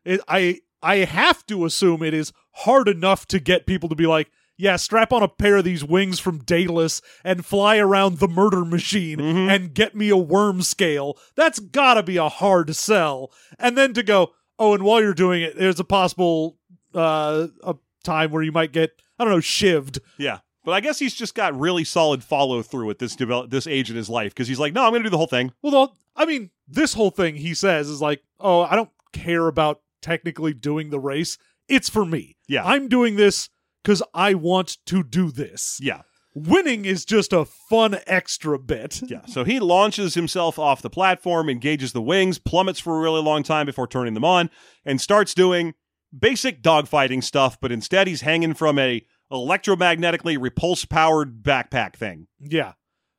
It, I I have to assume it is hard enough to get people to be like, yeah, strap on a pair of these wings from Daedalus and fly around the murder machine Mhm. and get me a worm scale. That's gotta be a hard sell. And then to go, oh, and while you're doing it, there's a possible uh a time where you might get I don't know shivved. Yeah. But I guess he's just got really solid follow through at this develop this age in his life because he's like, no, I'm going to do the whole thing. Well, though, I mean, this whole thing he says is like, oh, I don't care about technically doing the race. It's for me. Yeah. I'm doing this because I want to do this. Yeah. Winning is just a fun extra bit. Yeah, so he launches himself off the platform, engages the wings, plummets for a really long time before turning them on, and starts doing basic dogfighting stuff, but instead he's hanging from a electromagnetically repulse powered backpack thing. Yeah.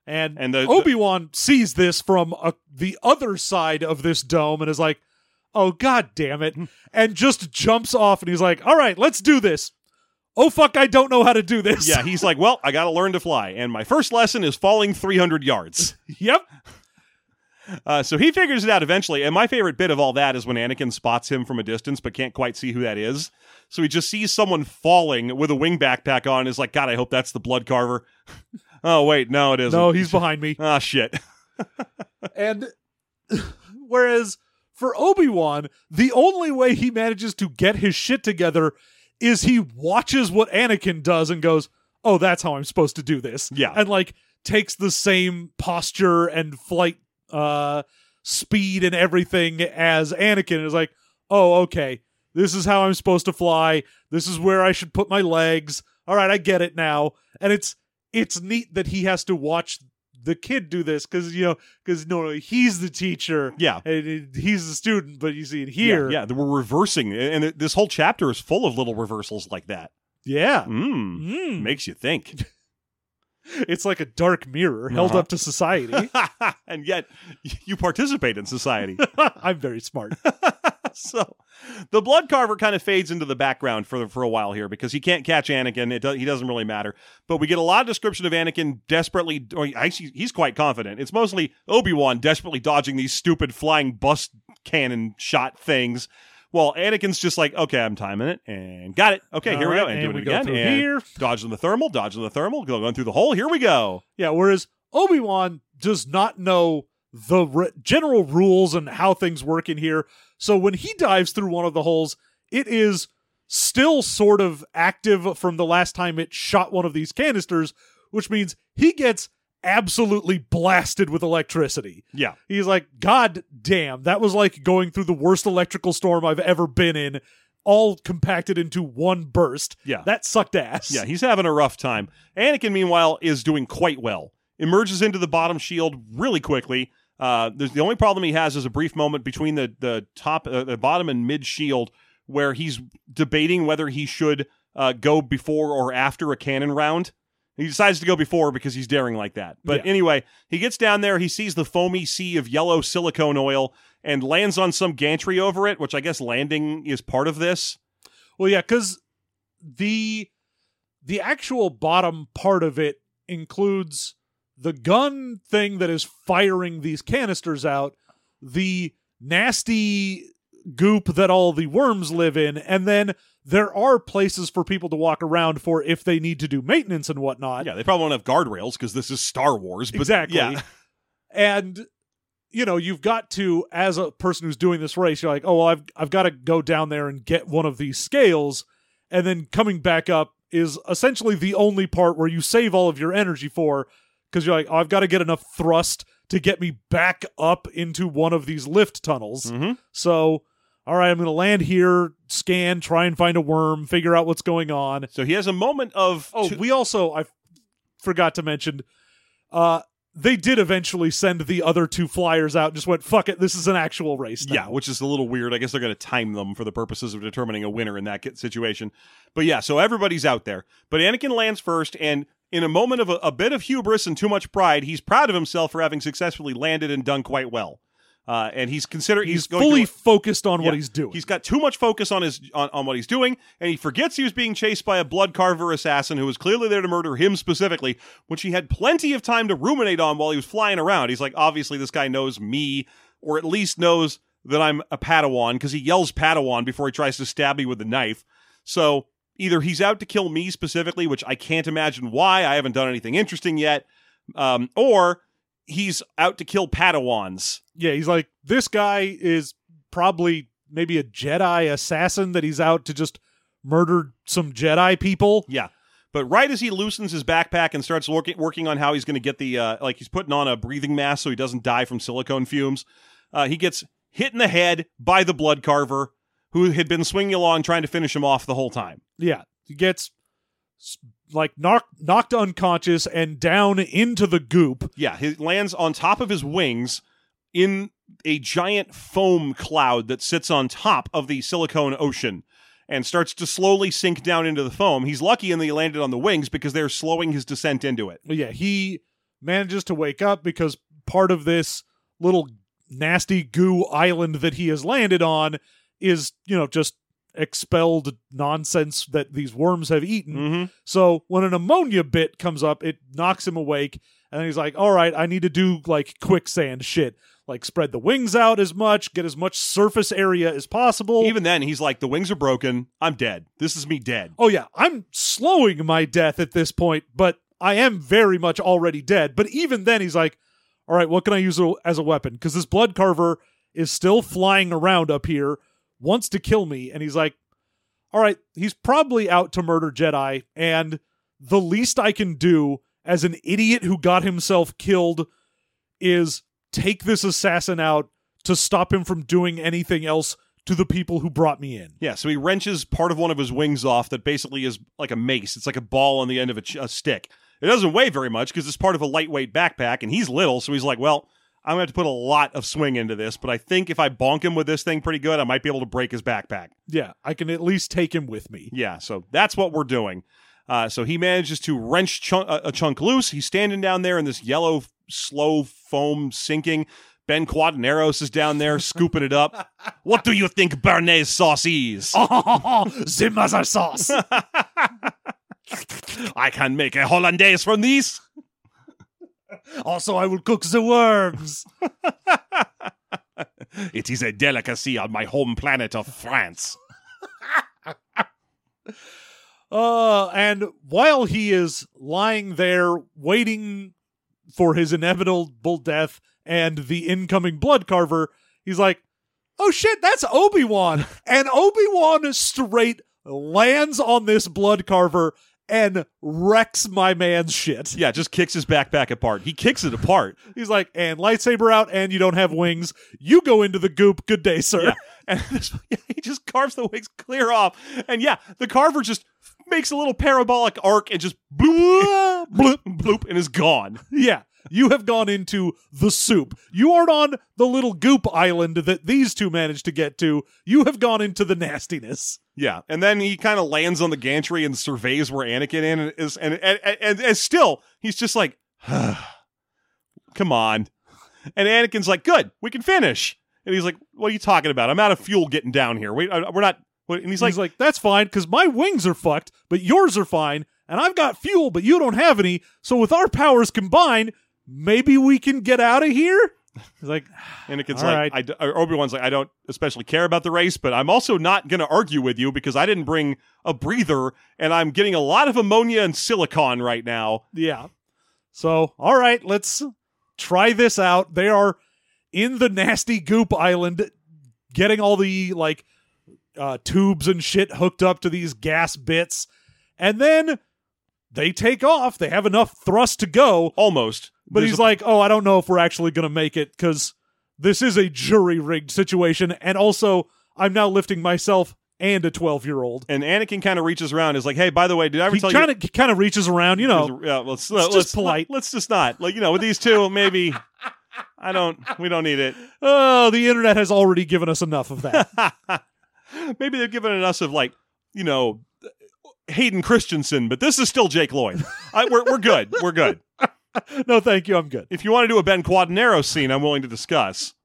And, And the, the- Obi Wan sees this from a, the other side of this dome and is like, oh, god damn it. And just jumps off and he's like, all right, let's do this. Oh, fuck, I don't know how to do this. yeah, he's like, well, I got to learn to fly, and my first lesson is falling 300 yards. yep. Uh, so he figures it out eventually. And my favorite bit of all that is when Anakin spots him from a distance but can't quite see who that is. So he just sees someone falling with a wing backpack on and is like, God, I hope that's the blood carver. oh, wait, no, it isn't. No, he's behind me. Ah, shit. And whereas for Obi Wan, the only way he manages to get his shit together is he watches what Anakin does and goes, "Oh, that's how I'm supposed to do this." Yeah. and like takes the same posture and flight uh speed and everything as Anakin and is like, "Oh, okay, this is how I'm supposed to fly. This is where I should put my legs. All right, I get it now." And it's it's neat that he has to watch the kid do this because you know because no, no, he's the teacher Yeah. and he's the student, but you see it here, Yeah, yeah, we're reversing. And this whole chapter is full of little reversals like that. yeah. Mm. Mm. Makes you think. It's like a dark mirror held Uh-huh. up to society. and yet, you participate in society. I'm very smart. so the blood carver kind of fades into the background for for a while here because he can't catch Anakin. It do, he doesn't really matter. But we get a lot of description of Anakin desperately. Or actually, he's quite confident. It's mostly Obi Wan desperately dodging these stupid flying bus cannon shot things. Well, Anakin's just like, okay, I'm timing it and got it. Okay, here we go. All right, And, and we it go again. and here. dodging the thermal, dodging the thermal, going through the hole. Here we go. Yeah, whereas Obi Wan does not know the re- general rules and how things work in here. So when he dives through one of the holes, it is still sort of active from the last time it shot one of these canisters, which means he gets absolutely blasted with electricity. Yeah. He's like, God damn, that was like going through the worst electrical storm I've ever been in, all compacted into one burst. Yeah. That sucked ass. Yeah, he's having a rough time. Anakin, meanwhile, is doing quite well. Emerges into the bottom shield really quickly. Uh, there's the only problem he has is a brief moment between the the top, uh, the bottom, and mid shield where he's debating whether he should uh, go before or after a cannon round. He decides to go before because he's daring like that. But Yeah. anyway, he gets down there. He sees the foamy sea of yellow silicone oil and lands on some gantry over it, which I guess landing is part of this. Well, yeah, because the the actual bottom part of it includes the gun thing that is firing these canisters out, the nasty goop that all the worms live in, and then there are places for people to walk around for if they need to do maintenance and whatnot. Yeah, they probably won't have guardrails because this is Star Wars. But exactly. Yeah. And you know, you've got to, as a person who's doing this race, you're like, oh, well, I've I've got to go down there and get one of these scales, and then coming back up is essentially the only part where you save all of your energy for, because you're like, oh, I've got to get enough thrust to get me back up into one of these lift tunnels. Mhm. So, all right, I'm going to land here, scan, try and find a worm, figure out what's going on. So he has a moment of. Oh, we also I forgot to mention uh they did eventually send the other two flyers out and just went fuck it this is an actual race now. Yeah, which is a little weird. I guess they're going to time them for the purposes of determining a winner in that situation. But yeah, so everybody's out there. But Anakin lands first, and in a moment of a, a bit of hubris and too much pride, he's proud of himself for having successfully landed and done quite well. Uh, and he's considered he's, he's fully to- focused on what he's doing He's got too much focus on his on, on what he's doing, and he forgets he was being chased by a blood carver assassin who was clearly there to murder him specifically, which he had plenty of time to ruminate on while he was flying around. He's like, obviously, this guy knows me, or at least knows that I'm a Padawan because he yells Padawan before he tries to stab me with the knife. So either he's out to kill me specifically, which I can't imagine why. I haven't done anything interesting yet, um, or he's out to kill Padawans. yeah he's like this guy is probably maybe a jedi assassin that he's out to just murder some jedi people Yeah. But right as he loosens his backpack and starts working working on how he's going to get the uh, like he's putting on a breathing mask so he doesn't die from silicone fumes, uh, he gets hit in the head by the blood carver who had been swinging along trying to finish him off the whole time. yeah he gets like knocked knocked unconscious and down into the goop Yeah, he lands on top of his wings in a giant foam cloud that sits on top of the silicone ocean and starts to slowly sink down into the foam. He's lucky in that he landed on the wings because they're slowing his descent into it. Yeah, he manages to wake up because part of this little nasty goo island that he has landed on is, you know, just expelled nonsense that these worms have eaten. Mm-hmm. So when an ammonia bit comes up, it knocks him awake. And he's like, all right, I need to do like quicksand shit. Like spread the wings out as much, get as much surface area as possible. Even then, he's like, the wings are broken. I'm dead. This is me dead. Oh yeah, I'm slowing my death at this point, but I am very much already dead. But even then, he's like, "All right, what can I use as a weapon?" Because this blood carver is still flying around up here, wants to kill me, and he's like, "All right, he's probably out to murder Jedi, and the least I can do as an idiot who got himself killed is take this assassin out to stop him from doing anything else." To the people who brought me in. Yeah, so he wrenches part of one of his wings off that basically is like a mace. It's like a ball on the end of a, ch- a stick. It doesn't weigh very much because it's part of a lightweight backpack, and he's little, so he's like, well, I'm going to have to put a lot of swing into this, but I think if I bonk him with this thing pretty good, I might be able to break his backpack. Yeah, I can at least take him with me. Yeah, so that's what we're doing. Uh, so he manages to wrench chunk, a, a chunk loose. He's standing down there in this yellow, slow foam sinking. Ben Quadinaros is down there scooping it up. What do you think Béarnaise sauce is? Oh, the mother sauce. I can make a hollandaise from these. Also, I will cook the worms. It is a delicacy on my home planet of France. Uh, and while he is lying there waiting for his inevitable death and the incoming blood carver, he's like, "Oh shit, that's Obi Wan!" and Obi Wan straight lands on this blood carver and wrecks my man's shit. Yeah, just kicks his backpack apart. He kicks it apart. He's like, "And lightsaber out, and you don't have wings. You go into the goop. Good day, sir." Yeah. And this, yeah, he just carves the wings clear off. And yeah, the carver just makes a little parabolic arc and just bloop, bloop, bloop, and is gone. Yeah. You have gone into the soup. You aren't on the little goop island that these two managed to get to. You have gone into the nastiness. Yeah, and then he kind of lands on the gantry and surveys where Anakin in is, and and, and and and still he's just like, "Come on," and Anakin's like, "Good, we can finish." And he's like, "What are you talking about? I'm out of fuel getting down here. We, uh, we're not." what-" And he's like, He's like, that's fine because my wings are fucked, but yours are fine. And I've got fuel, but you don't have any. So with our powers combined, maybe we can get out of here? He's like, Anakin's like, right. I or Obi-Wan's like, I don't especially care about the race, but I'm also not going to argue with you because I didn't bring a breather and I'm getting a lot of ammonia and silicon right now. yeah. So, all right, let's try this out. They are in the nasty goop island, getting all the like uh, tubes and shit hooked up to these gas bits, and then they take off. They have enough thrust to go, Almost. But There's he's a- like, "Oh, I don't know if we're actually going to make it because this is a jury rigged situation, and also I'm now lifting myself and a 12 year old." and Anakin kind of reaches around is like, hey, by the way, did I ever He tell kind you? of kind of reaches around, you know. yeah, let's, it's let's, just polite. Let's just not. Like, you know, with these two, maybe I don't, we don't need it. Oh, the internet has already given us enough of that. maybe they've given us of like, you know, Hayden Christensen, but this is still Jake Lloyd. I, we're, we're good. We're good. no, thank you. I'm good. If you want to do a Ben Quadinaro scene, I'm willing to discuss.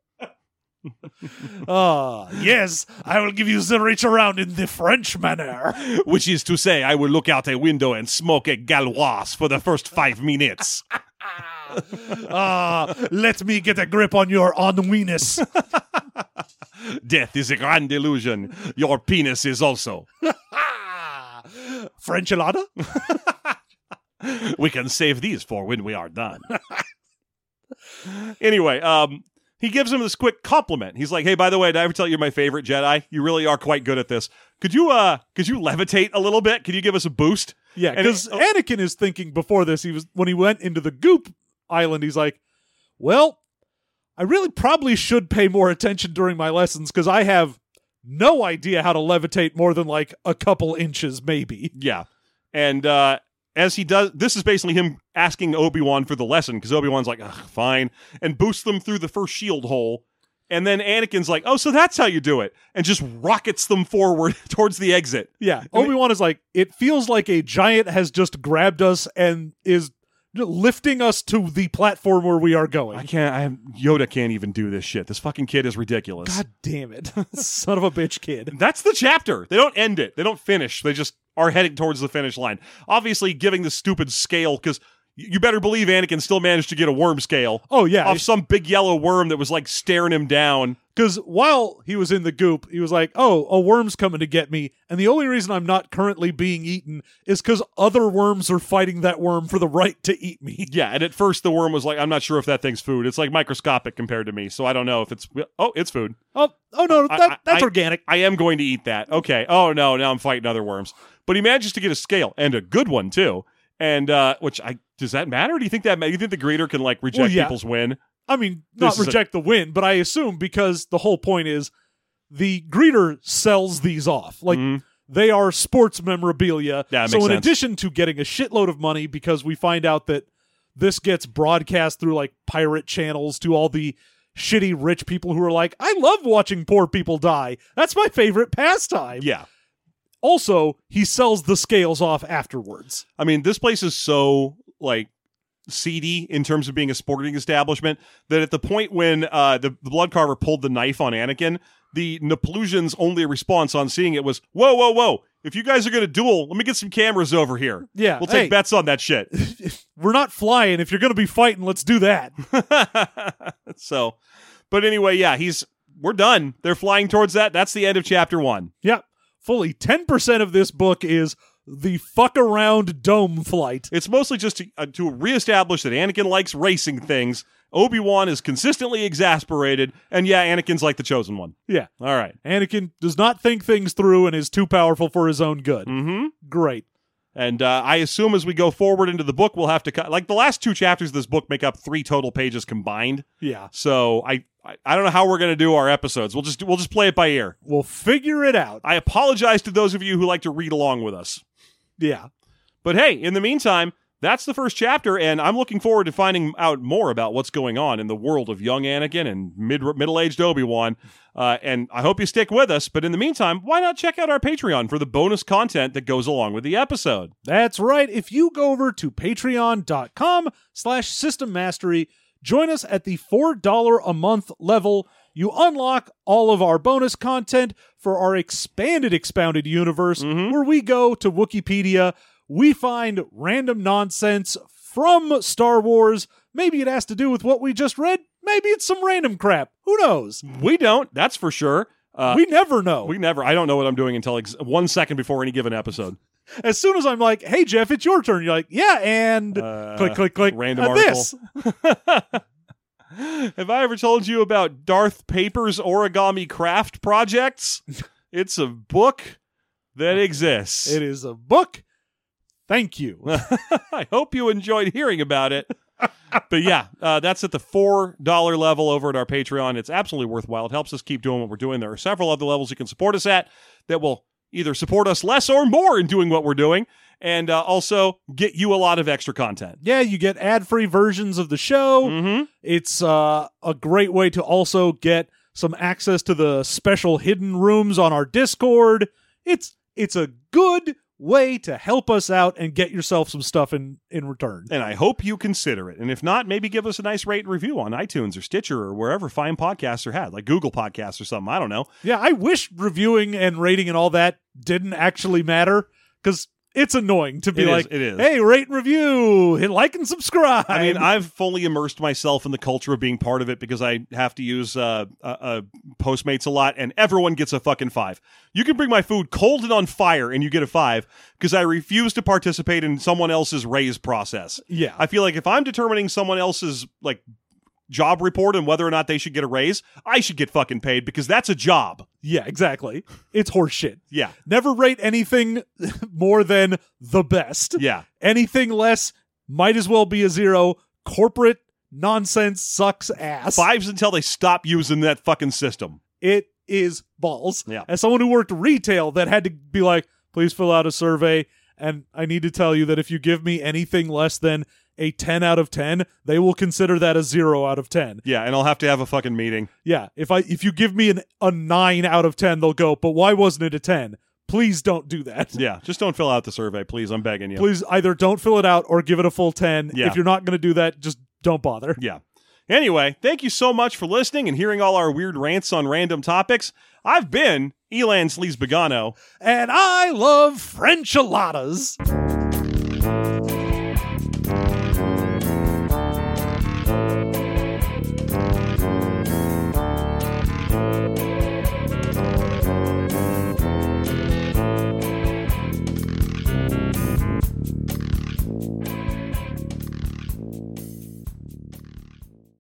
Ah, yes, I will give you the reach around in the French manner. Which is to say, I will look out a window and smoke a Gauloise for the first five minutes. Ah, let me get a grip on your ennui-ness. Death is a grand illusion. Your penis is also. French? We can save these for when we are done. anyway, um, he gives him this quick compliment. He's like, "Hey, by the way, did I ever tell you you're my favorite Jedi? You really are quite good at this. Could you, uh, could you levitate a little bit? Could you give us a boost?" Yeah, because oh. Anakin is thinking before this, he was when he went into the goop island, he's like, Well, I really probably should pay more attention during my lessons because I have no idea how to levitate more than like a couple inches, maybe. Yeah. And uh as he does this is basically him asking Obi-Wan for the lesson because Obi-Wan's like, Ugh, fine, and boosts them through the first shield hole. And then Anakin's like, oh, so that's how you do it, and just rockets them forward towards the exit. Yeah. Obi Wan is like, it feels like a giant has just grabbed us and is lifting us to the platform where we are going. I can't. I Yoda can't even do this shit. This fucking kid is ridiculous. God damn it. Son of a bitch kid. That's the chapter. They don't end it. They don't finish. They just are heading towards the finish line. Obviously, giving the stupid scale because you better believe Anakin still managed to get a worm scale Oh, yeah. off some big yellow worm that was like staring him down. Because while he was in the goop, he was like, oh, a worm's coming to get me. And the only reason I'm not currently being eaten is because other worms are fighting that worm for the right to eat me. Yeah, and at first the worm was like, "I'm not sure if that thing's food. It's like microscopic compared to me, so I don't know if it's. Oh, it's food. Oh, oh no, that, I- that's I- organic. I am going to eat that. Okay. Oh no, now I'm fighting other worms. But he manages to get a scale and a good one too. And uh which I does that matter? Do you think that ma- you think the greeter can like reject Well, yeah. people's win? I mean, not This is a- reject the win, but I assume because the whole point is the greeter sells these off. Like Mhm. they are sports memorabilia. Yeah, so makes in sense. addition to getting a shitload of money because we find out that this gets broadcast through like pirate channels to all the shitty rich people who are like, I love watching poor people die. That's my favorite pastime. Yeah. Also, he sells the scales off afterwards. I mean, this place is so like seedy in terms of being a sporting establishment that at the point when uh, the, the blood carver pulled the knife on Anakin, the Naplousean's only response on seeing it was, "Whoa, whoa, whoa! If you guys are going to duel, let me get some cameras over here. Yeah, We'll take hey. bets on that shit." We're not flying. If you're going to be fighting, let's do that. so, but anyway, yeah, he's we're done. They're flying towards that. That's the end of chapter one. Yep. Fully 10% of this book is the fuck around dome flight. It's mostly just to, uh, to reestablish that Anakin likes racing things. Obi Wan is consistently exasperated, and yeah, Anakin's like the chosen one. Yeah. All right. Anakin does not think things through and is too powerful for his own good. Mm-hmm. Great. And uh, I assume as we go forward into the book, we'll have to cut. Like the last two chapters of this book make up three total pages combined. Yeah. So I I, I don't know how we're going to do our episodes. We'll just we'll just play it by ear. We'll figure it out. I apologize to those of you who like to read along with us. Yeah. But hey, in the meantime, that's the first chapter, and I'm looking forward to finding out more about what's going on in the world of young Anakin and mid middle aged Obi Wan. Uh, and I hope you stick with us. But in the meantime, why not check out our Patreon for the bonus content that goes along with the episode? That's right. If you go over to patreon.com slash system mastery, join us at the $4 a month level. You unlock all of our bonus content for our expanded expounded universe Mhm. where we go to Wikipedia, we find random nonsense from Star Wars. Maybe it has to do with what we just read, maybe it's some random crap. Who knows? We don't. That's for sure. Uh, we never know. we never. I don't know what I'm doing until ex- one second before any given episode. As soon as I'm like, "Hey Jeff, it's your turn," you're like, "Yeah," and Uh, click, click, click. Random article. This. Have I ever told you about Darth Paper's origami craft projects? it's a book that exists. It is a book. Thank you. I hope you enjoyed hearing about it. but yeah, uh, that's at the four dollar level over at our Patreon. It's absolutely worthwhile. It helps us keep doing what we're doing. There are several other levels you can support us at that will either support us less or more in doing what we're doing, and uh, also get you a lot of extra content. yeah, you get ad-free versions of the show. Mm-hmm. It's uh, a great way to also get some access to the special hidden rooms on our Discord. It's it's a good way to help us out and get yourself some stuff in in return. And I hope you consider it. And if not, maybe give us a nice rate and review on iTunes or Stitcher or wherever fine podcasts are had, like Google Podcasts or something. I don't know. Yeah, I wish reviewing and rating and all that didn't actually matter because it's annoying to be It is, like, it is. hey, rate and review, hit like and subscribe. I mean, I've fully immersed myself in the culture of being part of it because I have to use uh, uh, uh, Postmates a lot, and everyone gets a fucking five. You can bring my food cold and on fire, and you get a five because I refuse to participate in someone else's raise process. yeah, I feel like if I'm determining someone else's like job report and whether or not they should get a raise, I should get fucking paid because that's a job. yeah, exactly. It's horseshit. Yeah, Never rate anything more than the best. yeah. Anything less might as well be a zero. Corporate nonsense sucks ass. Fives until they stop using that fucking system. It is balls. Yeah. As someone who worked retail that had to be like, please fill out a survey. And I need to tell you that if you give me anything less than a 10 out of 10, they will consider that a 0 out of 10. Yeah, and I'll have to have a fucking meeting. Yeah, if I if you give me an a 9 out of 10, they'll go, "But why wasn't it a 10?" Please don't do that. Yeah, just don't fill out the survey, please. I'm begging you. Please either don't fill it out or give it a full 10. Yeah. If you're not going to do that, just don't bother. Yeah. Anyway, thank you so much for listening and hearing all our weird rants on random topics. I've been Elan Sleazebaggano. And I love French.